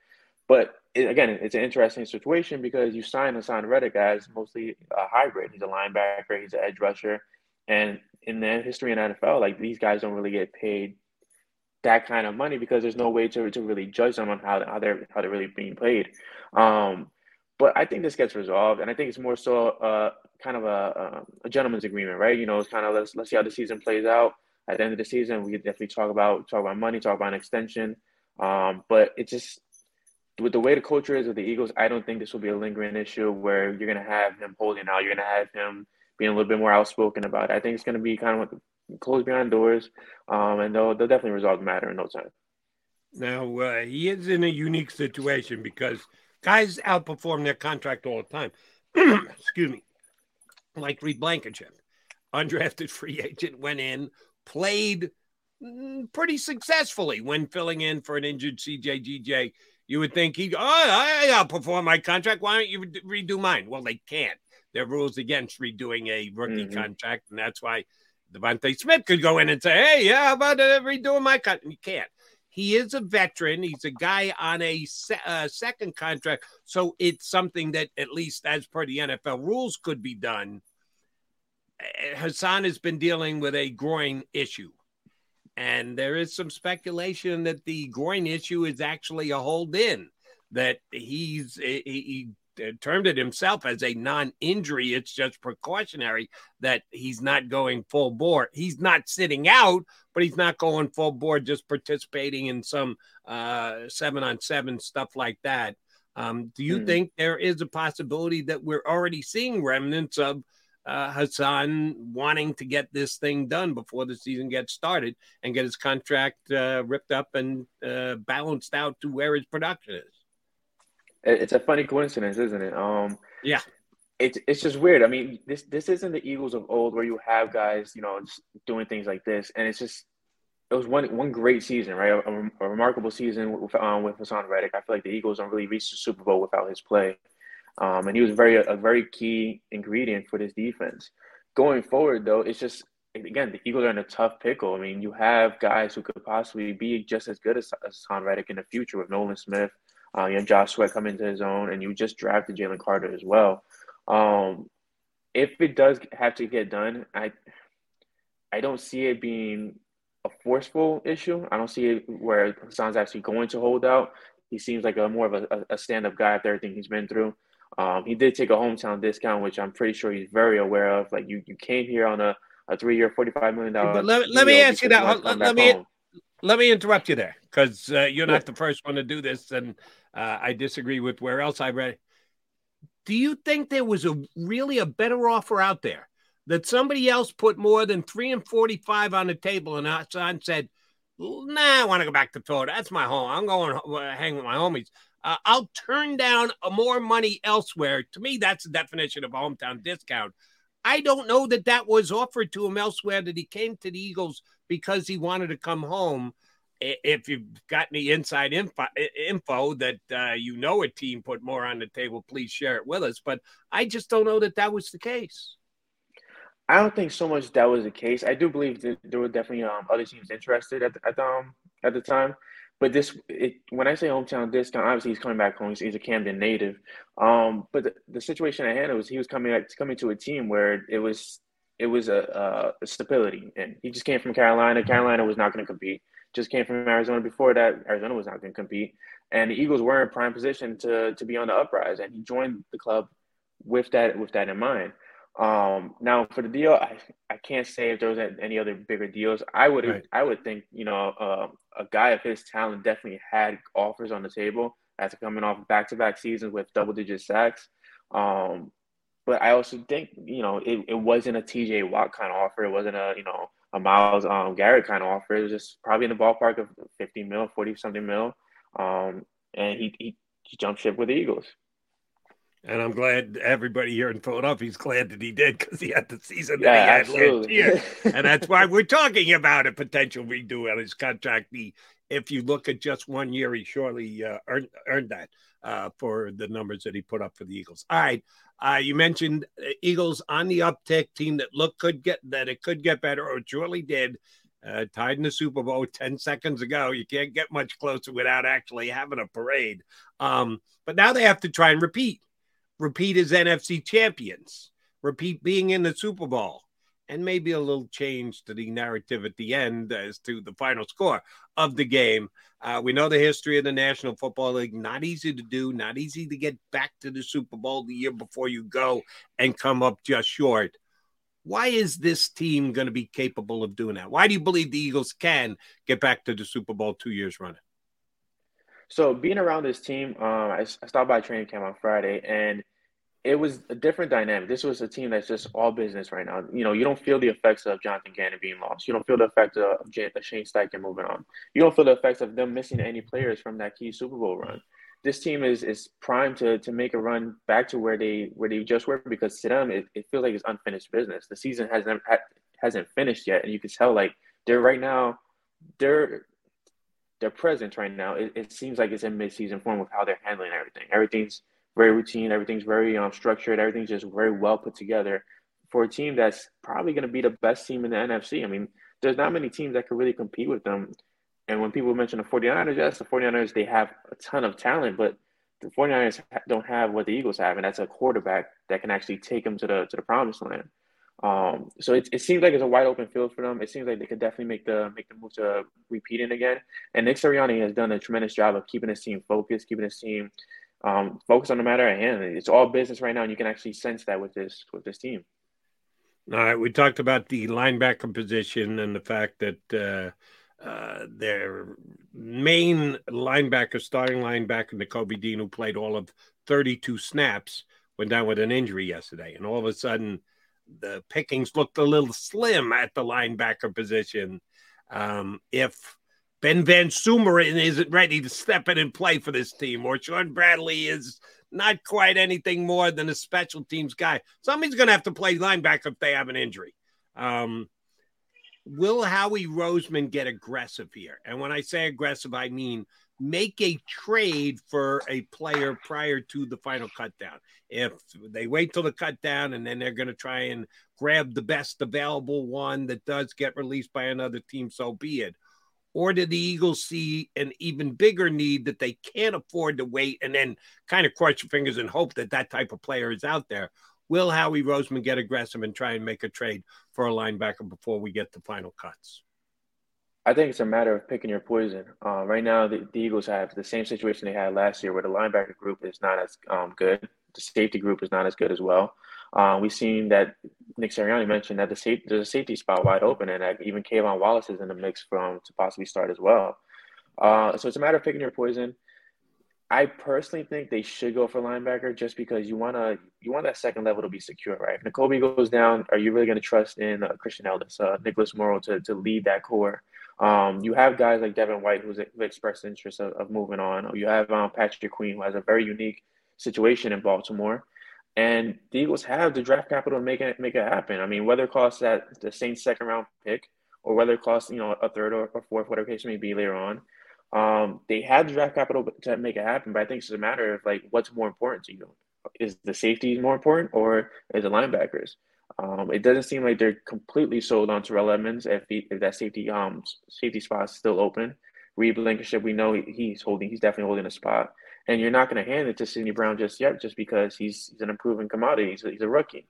But again, it's an interesting situation because you sign Haason Reddick as mostly a hybrid. He's a linebacker, he's an edge rusher, and in the history in NFL, like these guys don't really get paid that kind of money because there's no way to, to really judge them on how, how they're how they're really being played. Um, but I think this gets resolved, and I think it's more so uh, kind of a, a gentleman's agreement, right? You know, it's kind of let's let's see how the season plays out. At the end of the season, we could definitely talk about talk about money, talk about an extension. Um, but it just with the way the culture is with the Eagles, I don't think this will be a lingering issue where you're going to have him holding out. You're going to have him being a little bit more outspoken about it. I think it's going to be kind of closed behind doors, um, and they'll they'll definitely resolve the matter in no time. Now uh, he is in a unique situation because guys outperform their contract all the time. Excuse me, like Reed Blankenship, undrafted free agent, went in, played mm, pretty successfully when filling in for an injured CJGJ. You would think he, oh, I outperform my contract. Why don't you redo mine? Well, they can't. There are rules against redoing a rookie Mhm. contract, and that's why DeVonta Smith could go in and say, "Hey, yeah, how about redoing my contract?" You can't. He is a veteran. He's a guy on a se- uh, second contract, so it's something that, at least as per the NFL rules, could be done. Uh, Haason has been dealing with a groin issue, and there is some speculation that the groin issue is actually a hold in. That he's he, he termed it himself as a non-injury. It's just precautionary that he's not going full bore. He's not sitting out, but he's not going full bore, just participating in some uh, seven on seven stuff like that. Um, do you Hmm. think there is a possibility that we're already seeing remnants of uh, Haason wanting to get this thing done before the season gets started and get his contract uh, ripped up and uh, balanced out to where his production is? It- It's a funny coincidence, isn't it? Um, Yeah. it's it's just weird. I mean, this this isn't the Eagles of old where you have guys, you know, just doing things like this, and it's just it was one one great season, right? A, a remarkable season with um, with Haason Reddick. I feel like the Eagles don't really reach the Super Bowl without his play, um, and he was very a very key ingredient for this defense. Going forward, though, it's just again the Eagles are in a tough pickle. I mean, you have guys who could possibly be just as good as, as Haason Reddick in the future with Nolan Smith, uh, you have Josh Sweat come into his own, and you just drafted Jalen Carter as well. Um, if it does have to get done, I I don't see it being a forceful issue. I don't see it where Haason's actually going to hold out. He seems like a more of a, a stand-up guy after everything he's been through. Um, he did take a hometown discount, which I'm pretty sure he's very aware of. Like you, you came here on a, a three-year, forty-five million dollar. But let, let me ask you that. Let, let me home. let me interrupt you there because uh, you're not yeah. the first one to do this, and uh, I disagree with where else I read. Do you think there was a really a better offer out there that somebody else put more than three and forty-five on the table, and Haason said, "Nah, I want to go back to Florida. That's my home. I'm going to hang with my homies." Uh, I'll turn down more money elsewhere. To me, that's the definition of a hometown discount. I don't know that that was offered to him elsewhere, that he came to the Eagles because he wanted to come home. If you've got any inside info, info that uh, you know a team put more on the table, please share it with us. But I just don't know that that was the case. I don't think so much that was the case. I do believe that there were definitely um, other teams interested at the, at um, at the time. But this, it, when I say hometown discount, obviously he's coming back home. He's, a Camden native. Um, but the, the, situation at hand was he was coming coming to a team where it was it was a, a stability, and he just came from Carolina. Carolina was not going to compete. Just came from Arizona. Before that, Arizona was not going to compete, and the Eagles were in prime position to to be on the uprise. And he joined the club with that with that in mind. Um, now for the deal, I, I can't say if there was any other bigger deals. I would right. I would think you know uh, a guy of his talent definitely had offers on the table after coming off back to back seasons with double digit sacks. Um, but I also think you know it, it wasn't a TJ Watt kind of offer. It wasn't a you know a Myles um, Garrett kind of offer. It was just probably in the ballpark of 50 mil, 40 something mil. Um, and he, he, he jumped ship with the Eagles. And I'm glad everybody here in Philadelphia is glad that he did because he had the season that yeah, he had absolutely. last year. and that's why we're talking about a potential redo on his contract. He, if you look at just one year, he surely uh, earned, earned that uh, for the numbers that he put up for the Eagles. All right. Uh, you mentioned uh, Eagles on the uptick, team that look could get that it could get better, or truly did. Uh, tied in the Super Bowl 10 seconds ago. You can't get much closer without actually having a parade. Um, but now they have to try and repeat repeat as NFC champions, repeat being in the Super Bowl, and maybe a little change to the narrative at the end as to the final score of the game. Uh, we know the history of the National Football League. Not easy to do, not easy to get back to the Super Bowl the year before you go and come up just short. Why is this team going to be capable of doing that? Why do you believe the Eagles can get back to the Super Bowl two years running? So being around this team, um, I, I stopped by training camp on Friday, and it was a different dynamic. This was a team that's just all business right now. You know, you don't feel the effects of Jonathan Gannon being lost. You don't feel the effects of uh, Shane Steichen moving on. You don't feel the effects of them missing any players from that key Super Bowl run. This team is is primed to to make a run back to where they where they just were because to them it, it feels like it's unfinished business. The season hasn't hasn't finished yet, and you can tell like they're right now they're their presence right now, it, it seems like it's in midseason form with how they're handling everything. Everything's very routine. Everything's very um, structured. Everything's just very well put together for a team that's probably going to be the best team in the NFC. I mean, there's not many teams that could really compete with them. And when people mention the 49ers, yes, the 49ers, they have a ton of talent, but the 49ers don't have what the Eagles have, and that's a quarterback that can actually take them to the to the promised land. Um, so it, it seems like it's a wide open field for them. It seems like they could definitely make the make the move to repeating again. And Nick Sirianni has done a tremendous job of keeping his team focused, keeping his team um, focused on the matter at hand. It's all business right now, and you can actually sense that with this with this team. All right, we talked about the linebacker position and the fact that uh, uh, their main linebacker, starting linebacker, Nakobe Dean, who played all of 32 snaps, went down with an injury yesterday, and all of a sudden the pickings looked a little slim at the linebacker position. Um, if Ben VanSumeren isn't ready to step in and play for this team, or Shaun Bradley is not quite anything more than a special teams guy, somebody's going to have to play linebacker if they have an injury. Um, will Howie Roseman get aggressive here? And when I say aggressive, I mean make a trade for a player prior to the final cutdown. If they wait till the cutdown and then they're going to try and grab the best available one that does get released by another team, so be it. Or do the Eagles see an even bigger need that they can't afford to wait and then kind of cross your fingers and hope that that type of player is out there? Will Howie Roseman get aggressive and try and make a trade for a linebacker before we get to final cuts? I think it's a matter of picking your poison. Uh, right now, the, the, Eagles have the same situation they had last year, where the linebacker group is not as um, good. The safety group is not as good as well. Uh, we've seen that Nick Sirianni mentioned that the safety, there's a safety spot wide open, and that even K'Von Wallace is in the mix from to possibly start as well. Uh, so it's a matter of picking your poison. I personally think they should go for linebacker just because you want to you want that second level to be secure, right? If Nakobe goes down, are you really going to trust in uh, Christian Elliss, uh, Nicholas Morrow to to lead that corps? Um, you have guys like Devin White who's who expressed interest of, of moving on. You have um, Patrick Queen who has a very unique situation in Baltimore, and the Eagles have the draft capital to make it make it happen. I mean, whether it costs that the Saints second round pick or whether it costs you know a third or, a fourth, whatever case may be later on um, they had the draft capital to make it happen, but I think it's a matter of like what's more important to you. Is the safety more important or is the linebackers? Um, it doesn't seem like they're completely sold on Terrell Edmunds if, he, if that safety um safety spot is still open. Reed Blankenship, we know he's holding, he's definitely holding a spot, and you're not going to hand it to Sydney Brown just yet, just because he's, he's an improving commodity. He's a, he's a rookie.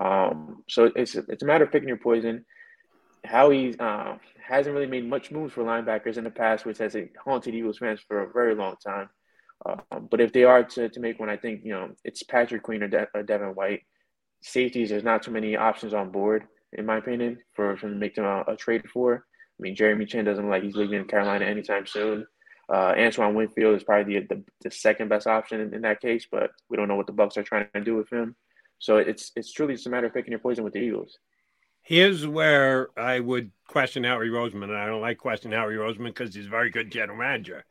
Um, so it's it's a matter of picking your poison. Howie uh, hasn't really made much moves for linebackers in the past, which has haunted Eagles fans for a very long time. Um, but if they are to, to make one, I think you know it's Patrick Queen or, De- or Devin White. Safeties, there's not too many options on board, in my opinion, for, for them to make them a, a, trade for. I mean, Jeremy Chinn doesn't like he's leaving in Carolina anytime soon. Uh, Antoine Winfield is probably the, the, the second best option in, in, that case, but we don't know what the Bucs are trying to do with him. So it's it's truly just a matter of picking your poison with the Eagles. Here's where I would question Howie Roseman, and I don't like questioning Howie Roseman because he's a very good general manager.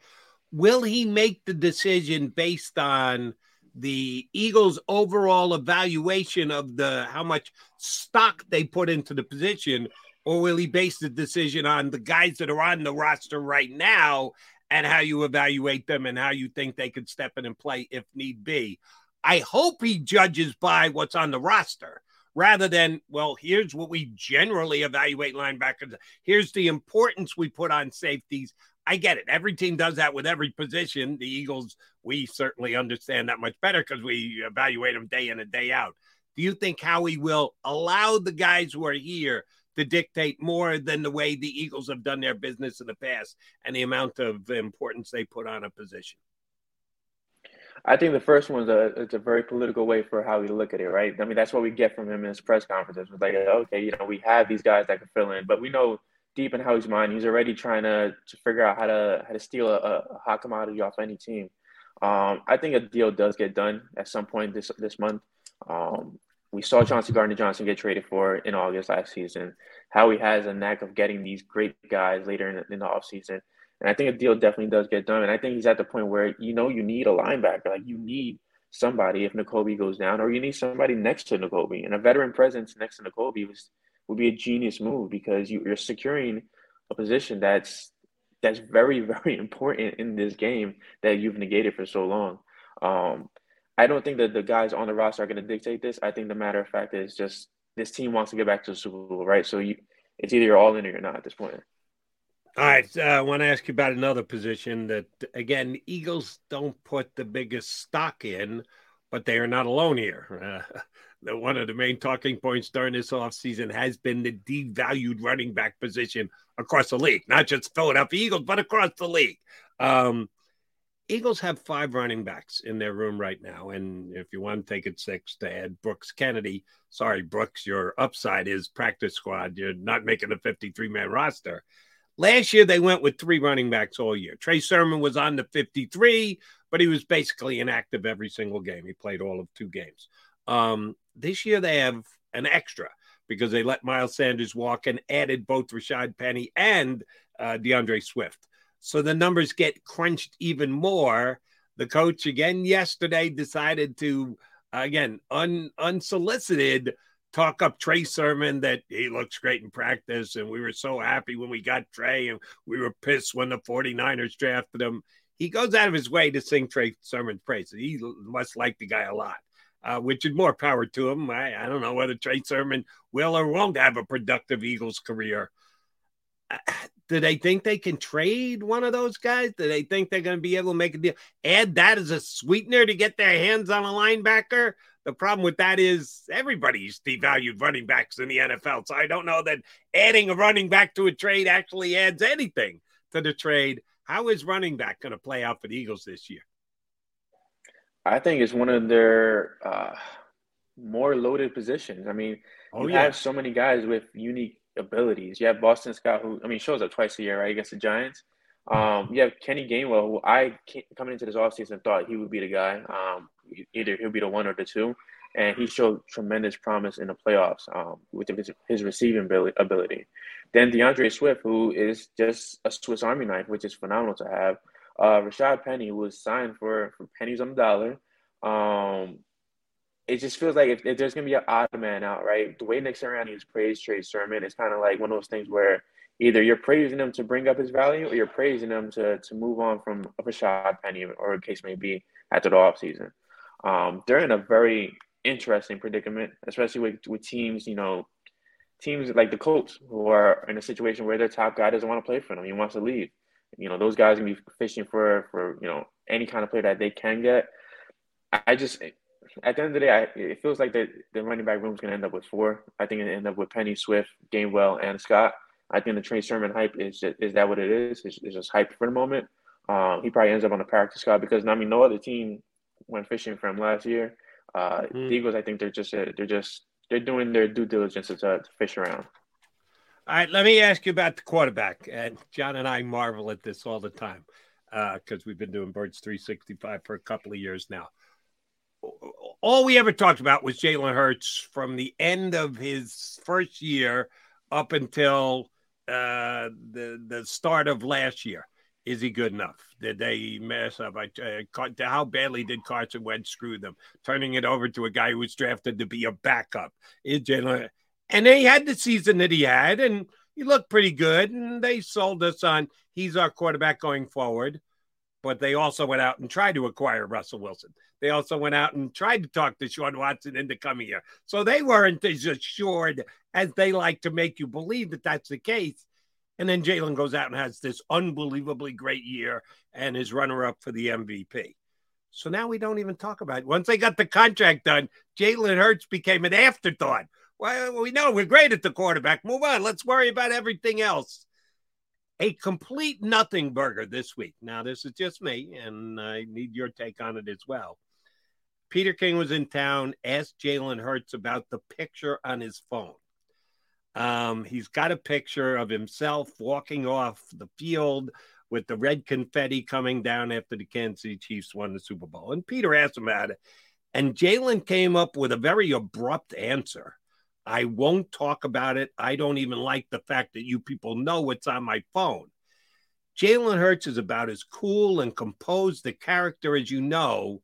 Will he make the decision based on the Eagles' overall evaluation of the how much stock they put into the position, or will he base the decision on the guys that are on the roster right now and how you evaluate them and how you think they could step in and play if need be? I hope he judges by what's on the roster rather than, well, here's what we generally evaluate linebackers. Here's the importance we put on safeties. I get it. Every team does that with every position. The Eagles, we certainly understand that much better because we evaluate them day in and day out. Do you think Howie will allow the guys who are here to dictate more than the way the Eagles have done their business in the past and the amount of importance they put on a position? I think the first one's a it's a very political way for how we look at it, right? I mean, that's what we get from him in his press conferences. It's like, okay, you know, we have these guys that can fill in, but we know deep in Howie's mind, he's already trying to, to figure out how to how to steal a, a hot commodity off any team. Um, I think a deal does get done at some point this this month. Um, we saw Chauncey Gardner Johnson get traded for in August last season. Howie has a knack of getting these great guys later in the, in the offseason. And I think a deal definitely does get done. And I think he's at the point where you know you need a linebacker. Like you need somebody if Nakobe goes down, or you need somebody next to Nakobe. And a veteran presence next to Nakobe was would be a genius move because you, you're securing a position that's that's very very important in this game that you've negated for so long. Um, I don't think that the guys on the roster are going to dictate this. I think the matter of fact is just this team wants to get back to the Super Bowl, right? So you, it's either you're all in or you're not at this point. All right, uh, I want to ask you about another position that, again, Eagles don't put the biggest stock in, but they are not alone here. Uh, one of the main talking points during this offseason has been the devalued running back position across the league, not just Philadelphia Eagles, but across the league. Um, Eagles have five running backs in their room right now. And if you want to take it six to add Brooks Kennedy, sorry, Brooks, your upside is practice squad. You're not making a 53 man roster. Last year, they went with three running backs all year. Trey Sermon was on the 53, but he was basically inactive every single game. He played all of two games. Um, this year, they have an extra because they let Miles Sanders walk and added both Rashad Penny and uh, D'Andre Swift. So the numbers get crunched even more. The coach, again, yesterday decided to, again, un, unsolicited, talk up Trey Sermon that he looks great in practice, and we were so happy when we got Trey, and we were pissed when the 49ers drafted him. He goes out of his way to sing Trey Sermon's praise. He must like the guy a lot, uh, which is more power to him. I, I don't know whether Trey Sermon will or won't have a productive Eagles career. Do they think they can trade one of those guys? Do they think they're going to be able to make a deal? Add that as a sweetener to get their hands on a linebacker? The problem with that is everybody's devalued running backs in the NFL. So I don't know that adding a running back to a trade actually adds anything to the trade. How is running back going to play out for the Eagles this year? I think it's one of their uh, more loaded positions. I mean, Oh, you yeah. have so many guys with unique abilities. You have Boston Scott, who I mean shows up twice a year, right, against the Giants. Um, you have Kenny Gainwell, who I coming into this offseason thought he would be the guy. Um, either he'll be the one or the two, and he showed tremendous promise in the playoffs um, with his, his receiving ability. Then D'Andre Swift, who is just a Swiss Army knife, which is phenomenal to have. Uh, Rashad Penny, who was signed for, for pennies on the dollar. Um, it just feels like if, if there's gonna be an odd man out, right? The way Nick Sirianni has praised Trey Sermon, it's kind of like one of those things where either you're praising him to bring up his value, or you're praising him to to move on from a Rashad Penny, or case may be, after the offseason. Um, they're in a very interesting predicament, especially with with teams, you know, teams like the Colts who are in a situation where their top guy doesn't want to play for them. He wants to leave. You know, those guys can be fishing for for you know any kind of player that they can get. I just at the end of the day, I, it feels like the, the running back room is going to end up with four. I think it end up with Penny, Swift, Gainwell, and Scott. I think the Trey Sermon hype is just, is that what it is? It's, it's just hype for the moment. Um, he probably ends up on the practice squad because I mean, no other team went fishing for him last year. Uh, Mhm. The Eagles, I think they're just uh, they're just they're doing their due diligence to, to fish around. All right, let me ask you about the quarterback. And John and I marvel at this all the time because we've been doing Birds 365 for a couple of years now. All we ever talked about was Jalen Hurts from the end of his first year up until uh, the the start of last year. Is he good enough? Did they mess up? I, uh, how badly did Carson Wentz screw them, turning it over to a guy who was drafted to be a backup? Is Jalen? And they had the season that he had, and he looked pretty good. And they sold us on he's our quarterback going forward. But they also went out and tried to acquire Russell Wilson. They also went out and tried to talk Deshaun Watson into coming here. So they weren't as assured as they like to make you believe that that's the case. And then Jalen goes out and has this unbelievably great year and is runner up for the MVP. So now we don't even talk about it. Once they got the contract done, Jalen Hurts became an afterthought. Well, we know we're great at the quarterback. Move on. Let's worry about everything else. A complete nothing burger this week. Now, this is just me, and I need your take on it as well. Peter King was in town, asked Jalen Hurts about the picture on his phone. Um, he's got a picture of himself walking off the field with the red confetti coming down after the Kansas City Chiefs won the Super Bowl. And Peter asked him about it. And Jalen came up with a very abrupt answer. I won't talk about it. I don't even like the fact that you people know what's on my phone. Jalen Hurts is about as cool and composed a character as you know.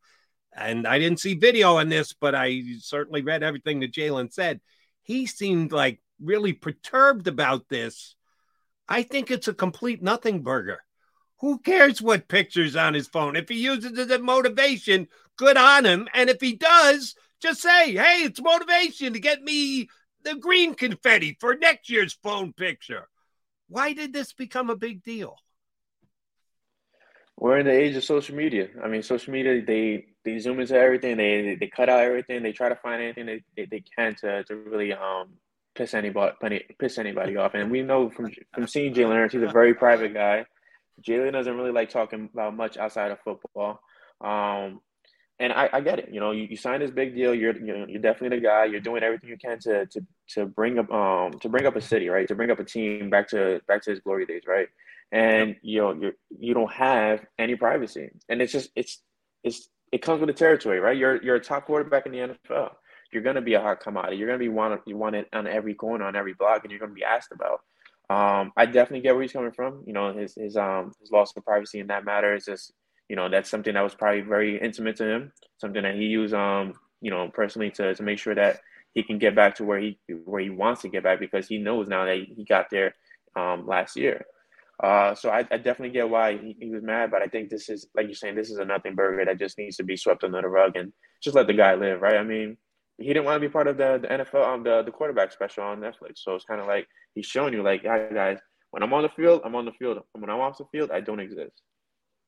And I didn't see video on this, but I certainly read everything that Jalen said. He seemed like really perturbed about this. I think it's a complete nothing burger. Who cares what picture's on his phone? If he uses it as a motivation, good on him. And if he does, just say, hey, it's motivation to get me the green confetti for next year's phone picture. Why did this become a big deal? We're in the age of social media. I mean, social media they they zoom into everything. They they cut out everything. They try to find anything they, they, they can to, to really um piss anybody piss anybody off. And we know from from seeing Jalen Hurts, he's a very private guy. Jalen doesn't really like talking about much outside of football. Um, and I, I get it. You know, you, you signed this big deal. You're you know, you're definitely the guy. You're doing everything you can to to to bring up um to bring up a city, right? To bring up a team back to back to his glory days, right? And you know you you don't have any privacy, and it's just it's it's it comes with the territory, right? You're you're a top quarterback in the NFL. You're gonna be a hot commodity. You're gonna be wanted you wanted on every corner, on every block, and you're gonna be asked about. Um, I definitely get where he's coming from. You know, his his um his loss of privacy in that matter is just you know that's something that was probably very intimate to him, something that he used um you know personally to to make sure that he can get back to where he where he wants to get back because he knows now that he got there um, last year. Uh, so I, I, definitely get why he, he, was mad, but I think this is like you're saying, this is a nothing burger that just needs to be swept under the rug and just let the guy live, right? I mean, he didn't want to be part of the, the NFL, um, the the quarterback special on Netflix. So it's kind of like he's showing you, like, guys, when I'm on the field, I'm on the field. When I'm off the field, I don't exist.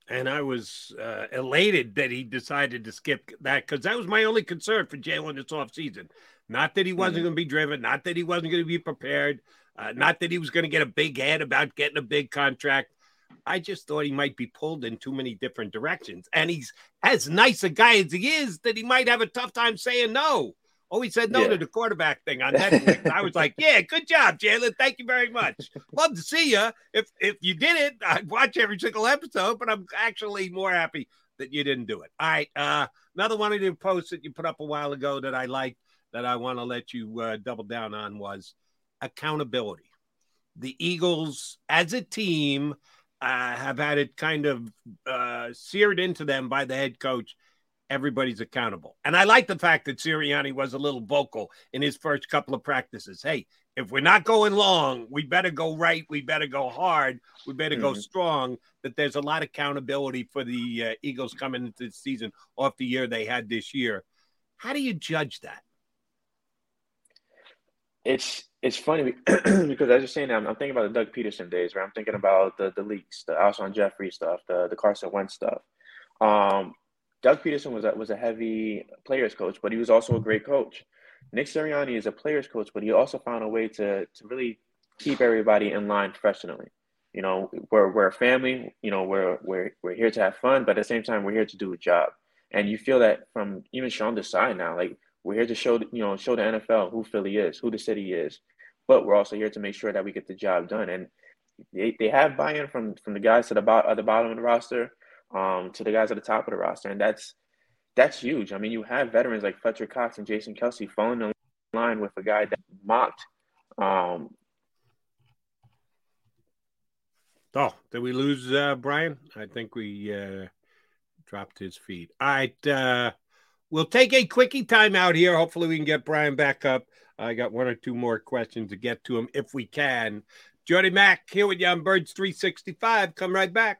And I was uh, elated that he decided to skip that because that was my only concern for Jalen this offseason. Not that he wasn't mm-hmm. going to be driven, not that he wasn't going to be prepared, uh, not that he was going to get a big head about getting a big contract. I just thought he might be pulled in too many different directions. And he's as nice a guy as he is that he might have a tough time saying no. Oh, he said no yeah. to the quarterback thing on Netflix. I was like, yeah, good job, Jalen. Thank you very much. Love to see you. If if you did it, I'd watch every single episode, but I'm actually more happy that you didn't do it. All right. Uh, another one of the posts that you put up a while ago that I liked that I want to let you uh, double down on was accountability. The Eagles, as a team, uh, have had it kind of uh, seared into them by the head coach everybody's accountable. And I like the fact that Sirianni was a little vocal in his first couple of practices. Hey, if we're not going long, we better go right. We better go hard. We better mm-hmm. go strong. That there's a lot of accountability for the uh, Eagles coming into the season off the year they had this year. How do you judge that? It's it's funny because as you're saying that, I'm, I'm, thinking about the Doug Pederson days, where I'm thinking about the the leaks, the Alshon Jeffery stuff, the the Carson Wentz stuff. Um, Doug Pederson was a, was a heavy players coach, but he was also a great coach. Nick Sirianni is a players coach, but he also found a way to to really keep everybody in line professionally. You know, we're we're a family. You know, we're we're we're here to have fun, but at the same time, we're here to do a job. And you feel that from even Sean Desai now, like we're here to show you know show the NFL who Philly is, who the city is, but we're also here to make sure that we get the job done. And they, they have buy-in from from the guys to the, bo- at the bottom of the roster um, to the guys at the top of the roster, and that's that's huge. I mean, you have veterans like Fletcher Cox and Jason Kelce falling in line with a guy that mocked. Um, oh, did we lose uh, Bryan? I think we uh, dropped his feed. All right, uh, we'll take a quickie timeout here. Hopefully, we can get Bryan back up. I got one or two more questions to get to him if we can. Jody Mack here with you on Birds 365. Come right back.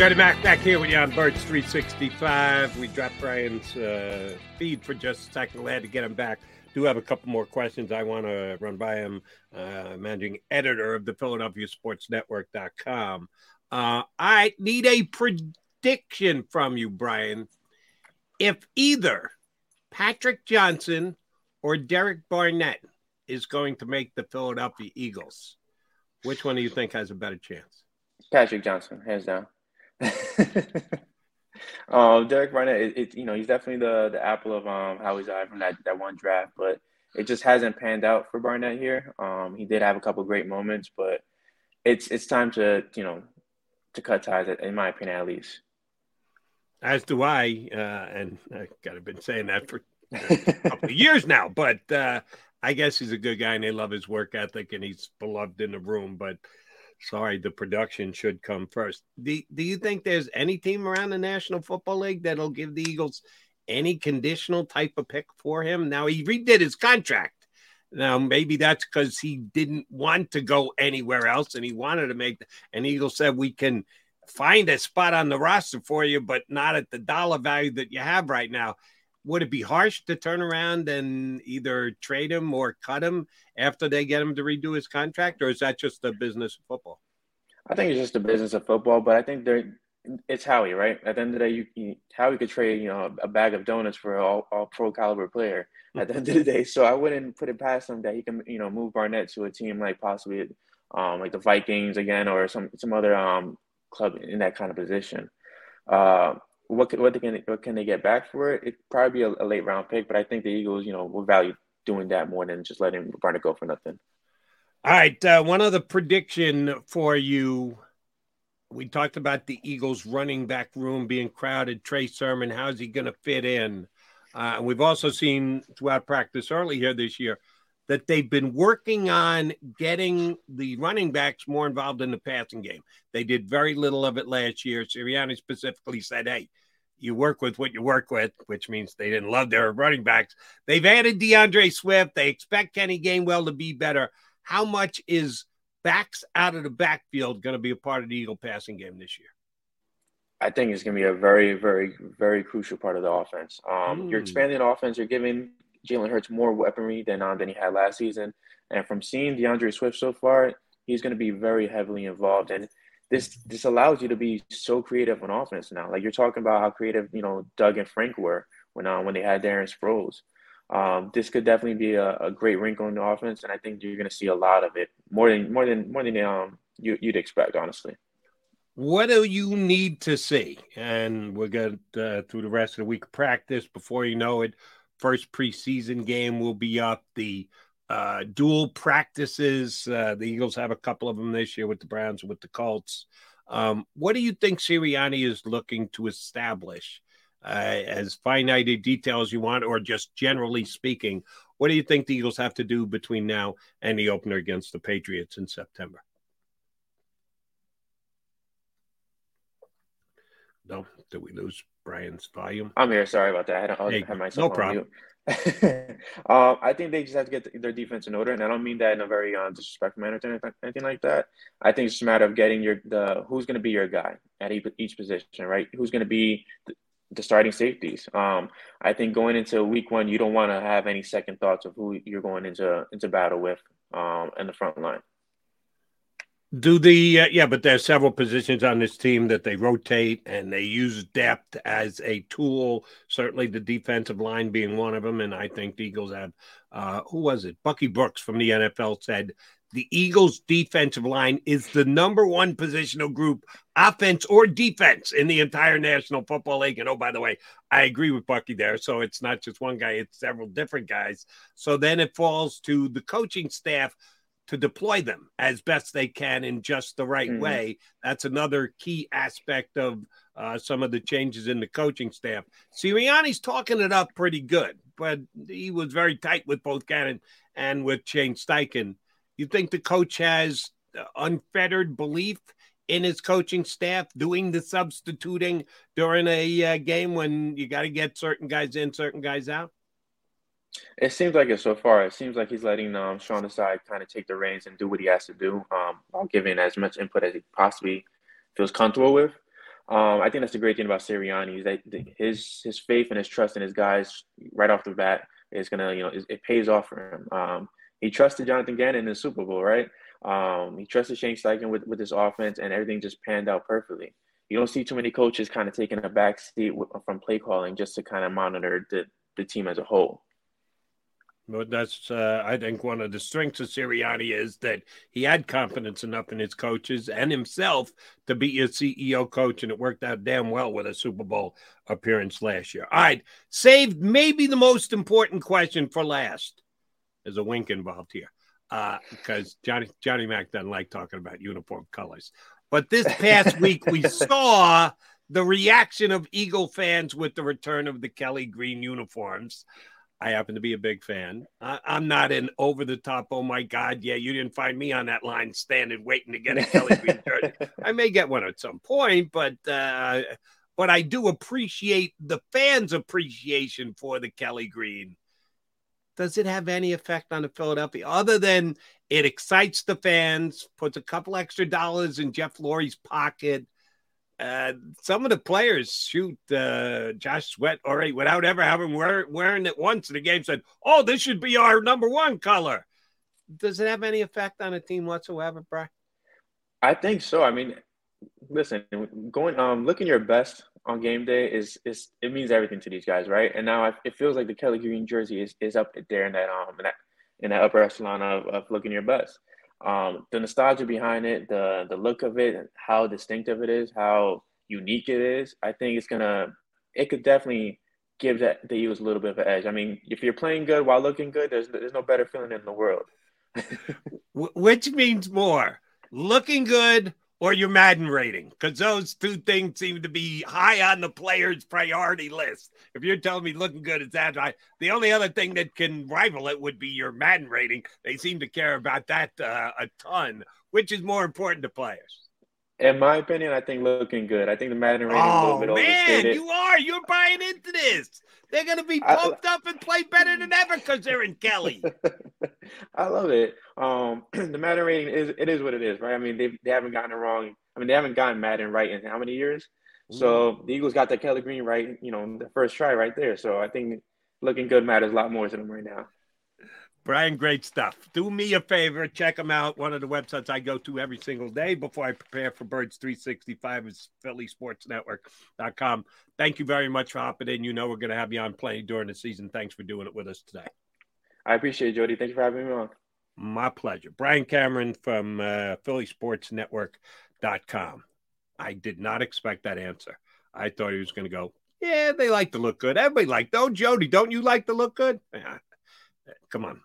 Jody Mack back here with you on Birds 365. We dropped Bryan's uh, feed for just a second. Glad to get him back. Do have a couple more questions I want to run by him, uh, managing editor of the Philadelphia Sports Network.com. Uh, I need a prediction from you, Bryan. If either Patrick Johnson or Derek Barnett is going to make the Philadelphia Eagles, which one do you think has a better chance? Patrick Johnson, hands down. um, Derek Barnett, it, it, you know, he's definitely the the apple of um Howie's eye from that that one draft, but it just hasn't panned out for Barnett here. Um, he did have a couple great moments, but it's it's time to you know to cut ties, in my opinion, at least. As do I, uh, and I kind of been saying that for a couple of years now. But uh, I guess he's a good guy, and they love his work ethic, and he's beloved in the room. But sorry, the production should come first. Do, do you think there's any team around the National Football League that'll give the Eagles any conditional type of pick for him? Now he redid his contract. Now maybe that's because he didn't want to go anywhere else, and he wanted to make. The and Eagles said we can find a spot on the roster for you, but not at the dollar value that you have right now. Would it be harsh to turn around and either trade him or cut him after they get him to redo his contract, or is that just the business of football? I think it's just the business of football, but I think there it's Howie, right? At the end of the day, you, you Howie could trade, you know, a bag of donuts for all, all pro caliber player at the end of the day. So I wouldn't put it past him that he can, you know, move Barnett to a team like possibly um, like the Vikings again or some some other um, club in that kind of position. Uh, what can, what, can, what can they get back for it? It'd probably be a, a, late round pick, but I think the Eagles, you know, will value doing that more than just letting Barnett go for nothing. All right. Uh, one other prediction for you. We talked about the Eagles running back room being crowded. Trey Sermon, how's he going to fit in? Uh, and we've also seen throughout practice early here this year that they've been working on getting the running backs more involved in the passing game. They did very little of it last year. Sirianni specifically said, hey, you work with what you work with, which means they didn't love their running backs. They've added D'Andre Swift. They expect Kenny Gainwell to be better. How much is backs out of the backfield going to be a part of the Eagle passing game this year? I think it's going to be a very, very, very crucial part of the offense. Um, Mm. You're expanding the offense. You're giving Jalen Hurts more weaponry than um, than he had last season. And from seeing D'Andre Swift so far, he's going to be very heavily involved. And this this allows you to be so creative on offense now. Like you're talking about how creative you know Doug and Frank were when uh, when they had Darren Sproles. Um, this could definitely be a, a great wrinkle in the offense, and I think you're going to see a lot of it more than more than more than um you, you'd expect, honestly. What do you need to see? And we'll get uh, through the rest of the week practice. Before you know it, first preseason game will be up. The uh, dual practices. Uh, the Eagles have a couple of them this year with the Browns and with the Colts. Um, what do you think Sirianni is looking to establish? Uh, as finite a detail as you want, or just generally speaking, what do you think the Eagles have to do between now and the opener against the Patriots in September? No, did we lose Bryan's volume? I'm here. Sorry about that. I don't Hey, have myself no problem. mute. um, I think they just have to get their defense in order, and I don't mean that in a very uh, disrespectful manner or anything, like that. I think it's just a matter of getting your the who's going to be your guy at each, each position, right? Who's going to be the, the starting safeties? Um, I think going into week one, you don't want to have any second thoughts of who you're going into into battle with um, in the front line. Do the uh, yeah, but there's several positions on this team that they rotate and they use depth as a tool. Certainly, the defensive line being one of them, and I think the Eagles have uh, who was it? Bucky Brooks from the NFL said the Eagles' defensive line is the number one positional group, offense or defense, in the entire National Football League. And oh, by the way, I agree with Bucky there. So it's not just one guy, it's several different guys. So then it falls to the coaching staff to deploy them as best they can in just the right Mhm. way. That's another key aspect of uh, some of the changes in the coaching staff. Sirianni's talking it up pretty good, but he was very tight with both Gannon and with Shane Steichen. You think the coach has uh, unfettered belief in his coaching staff doing the substituting during a uh, game when you got to get certain guys in, certain guys out? It seems like it so far. It seems like he's letting um, Sean Desai kind of take the reins and do what he has to do um, while giving as much input as he possibly feels comfortable with. Um, I think that's the great thing about Sirianni is that his his faith and his trust in his guys right off the bat is gonna you know it, it pays off for him. Um, he trusted Jonathan Gannon in the Super Bowl, right? Um, he trusted Shane Steichen with with his offense, and everything just panned out perfectly. You don't see too many coaches kind of taking a back seat with, from play calling just to kind of monitor the the team as a whole. But that's, uh, I think, one of the strengths of Sirianni is that he had confidence enough in his coaches and himself to be a CEO coach, and it worked out damn well with a Super Bowl appearance last year. All right, saved maybe the most important question for last. There's a wink involved here uh, because Johnny Johnny Mac doesn't like talking about uniform colors. But this past week, we saw the reaction of Eagle fans with the return of the Kelly Green uniforms. I happen to be a big fan. I, I'm not an over the top, oh my God, yeah, you didn't find me on that line standing waiting to get a Kelly Green jersey. I may get one at some point, but uh, but I do appreciate the fans' appreciation for the Kelly Green. Does it have any effect on the Philadelphia other than it excites the fans, puts a couple extra dollars in Jeff Lurie's pocket? Uh, some of the players shoot uh, Josh Sweat all right without ever having wear, wearing it once in the game said, "Oh, this should be our number one color." Does it have any effect on a team whatsoever, Bryan? I think so. I mean, listen, going um looking your best on game day is is it means everything to these guys, right? And now I, it feels like the Kelly Green jersey is, is up there in that um in that in that upper echelon of, of looking your best. Um, the nostalgia behind it, the the look of it, how distinctive it is, how unique it is. I think it's gonna it could definitely give that the Eagles a little bit of an edge. I mean, if you're playing good while looking good, there's there's no better feeling in the world. Which means more, looking good or your Madden rating? Because those two things seem to be high on the players' priority list. If you're telling me looking good is that high, the only other thing that can rival it would be your Madden rating. They seem to care about that uh, a ton. Which is more important to players? In my opinion, I think looking good. I think the Madden rating is a Oh little bit over. man, overstated. you are you're buying into this. They're going to be I- pumped up and play better than ever because they're in Kelly. I love it. Um, the Madden rating is it is what it is, right? I mean, they they haven't gotten it wrong. I mean, they haven't gotten Madden right in how many years? So the Eagles got that Kelly Green right, you know, the first try right there. So I think looking good matters a lot more to them right now. Bryan, great stuff. Do me a favor, check them out. One of the websites I go to every single day before I prepare for Birds 365 is PhillySportsNetwork.com. Thank you very much for hopping in. You know we're going to have you on plenty during the season. Thanks for doing it with us today. I appreciate it, Jody. Thank you for having me on. My pleasure. Bryan Cameron from uh, PhillySportsNetwork.com. I did not expect that answer. I thought he was going to go, yeah, they like to look good. Everybody like, oh, Jody, don't you like to look good? Yeah. Come on.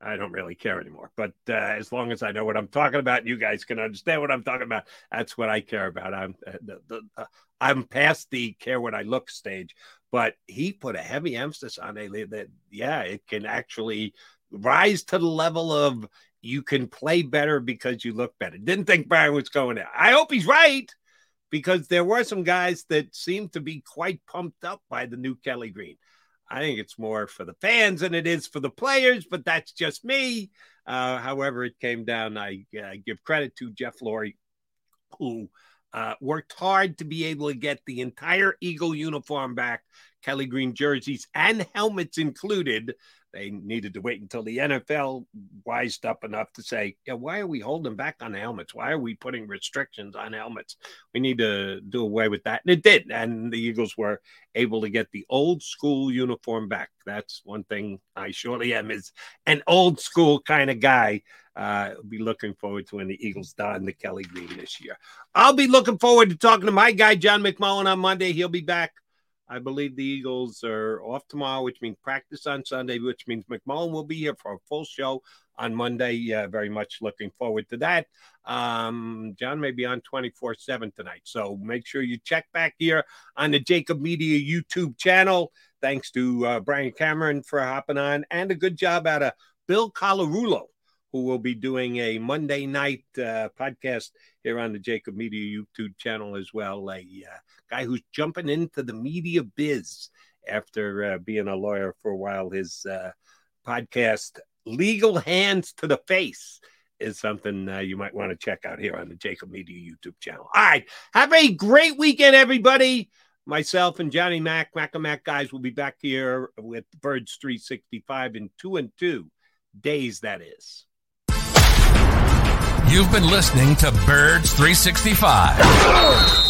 I don't really care anymore. But uh, as long as I know what I'm talking about, you guys can understand what I'm talking about. That's what I care about. I'm uh, the, the, uh, I'm past the care what I look stage. But he put a heavy emphasis on it that yeah, it can actually rise to the level of you can play better because you look better. Didn't think Bryan was going there. I hope he's right because there were some guys that seemed to be quite pumped up by the new Kelly Green. I think it's more for the fans than it is for the players, but that's just me. Uh, however, it came down, I uh, give credit to Jeff Lurie, who uh, worked hard to be able to get the entire Eagle uniform back, Kelly Green jerseys and helmets included, They needed to wait until the NFL wised up enough to say, yeah, why are we holding back on helmets? Why are we putting restrictions on helmets? We need to do away with that. And it did. And the Eagles were able to get the old school uniform back. That's one thing I surely am is an old school kind of guy. Uh, be looking forward to when the Eagles don the Kelly Green this year. I'll be looking forward to talking to my guy, John McMullen, on Monday. He'll be back I believe the Eagles are off tomorrow, which means practice on Sunday, which means McMullen will be here for a full show on Monday. Uh, very much looking forward to that. Um, John may be on 24 7 tonight. So make sure you check back here on the JAKIB Media YouTube channel. Thanks to uh, Bryan Cameron for hopping on and a good job out of Bill Colarulo who will be doing a Monday night uh, podcast here on the JAKIB Media YouTube channel as well. A uh, guy who's jumping into the media biz after uh, being a lawyer for a while. His uh, podcast, Legal Hands to the Face, is something uh, you might want to check out here on the JAKIB Media YouTube channel. All right. Have a great weekend, everybody. Myself and Johnny Mac, Mac and Mac guys will be back here with Birds 365 in two and two days, that is. You've been listening to Birds 365,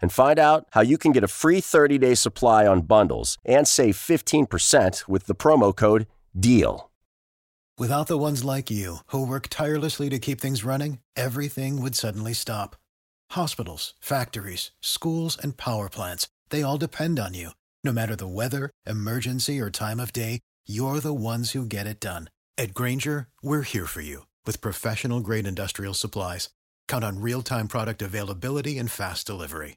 and find out how you can get a free 30-day supply on bundles and save 15% with the promo code DEAL. Without the ones like you, who work tirelessly to keep things running, everything would suddenly stop. Hospitals, factories, schools, and power plants, they all depend on you. No matter the weather, emergency, or time of day, you're the ones who get it done. At Grainger, we're here for you with professional grade industrial supplies. Count on real time product availability and fast delivery.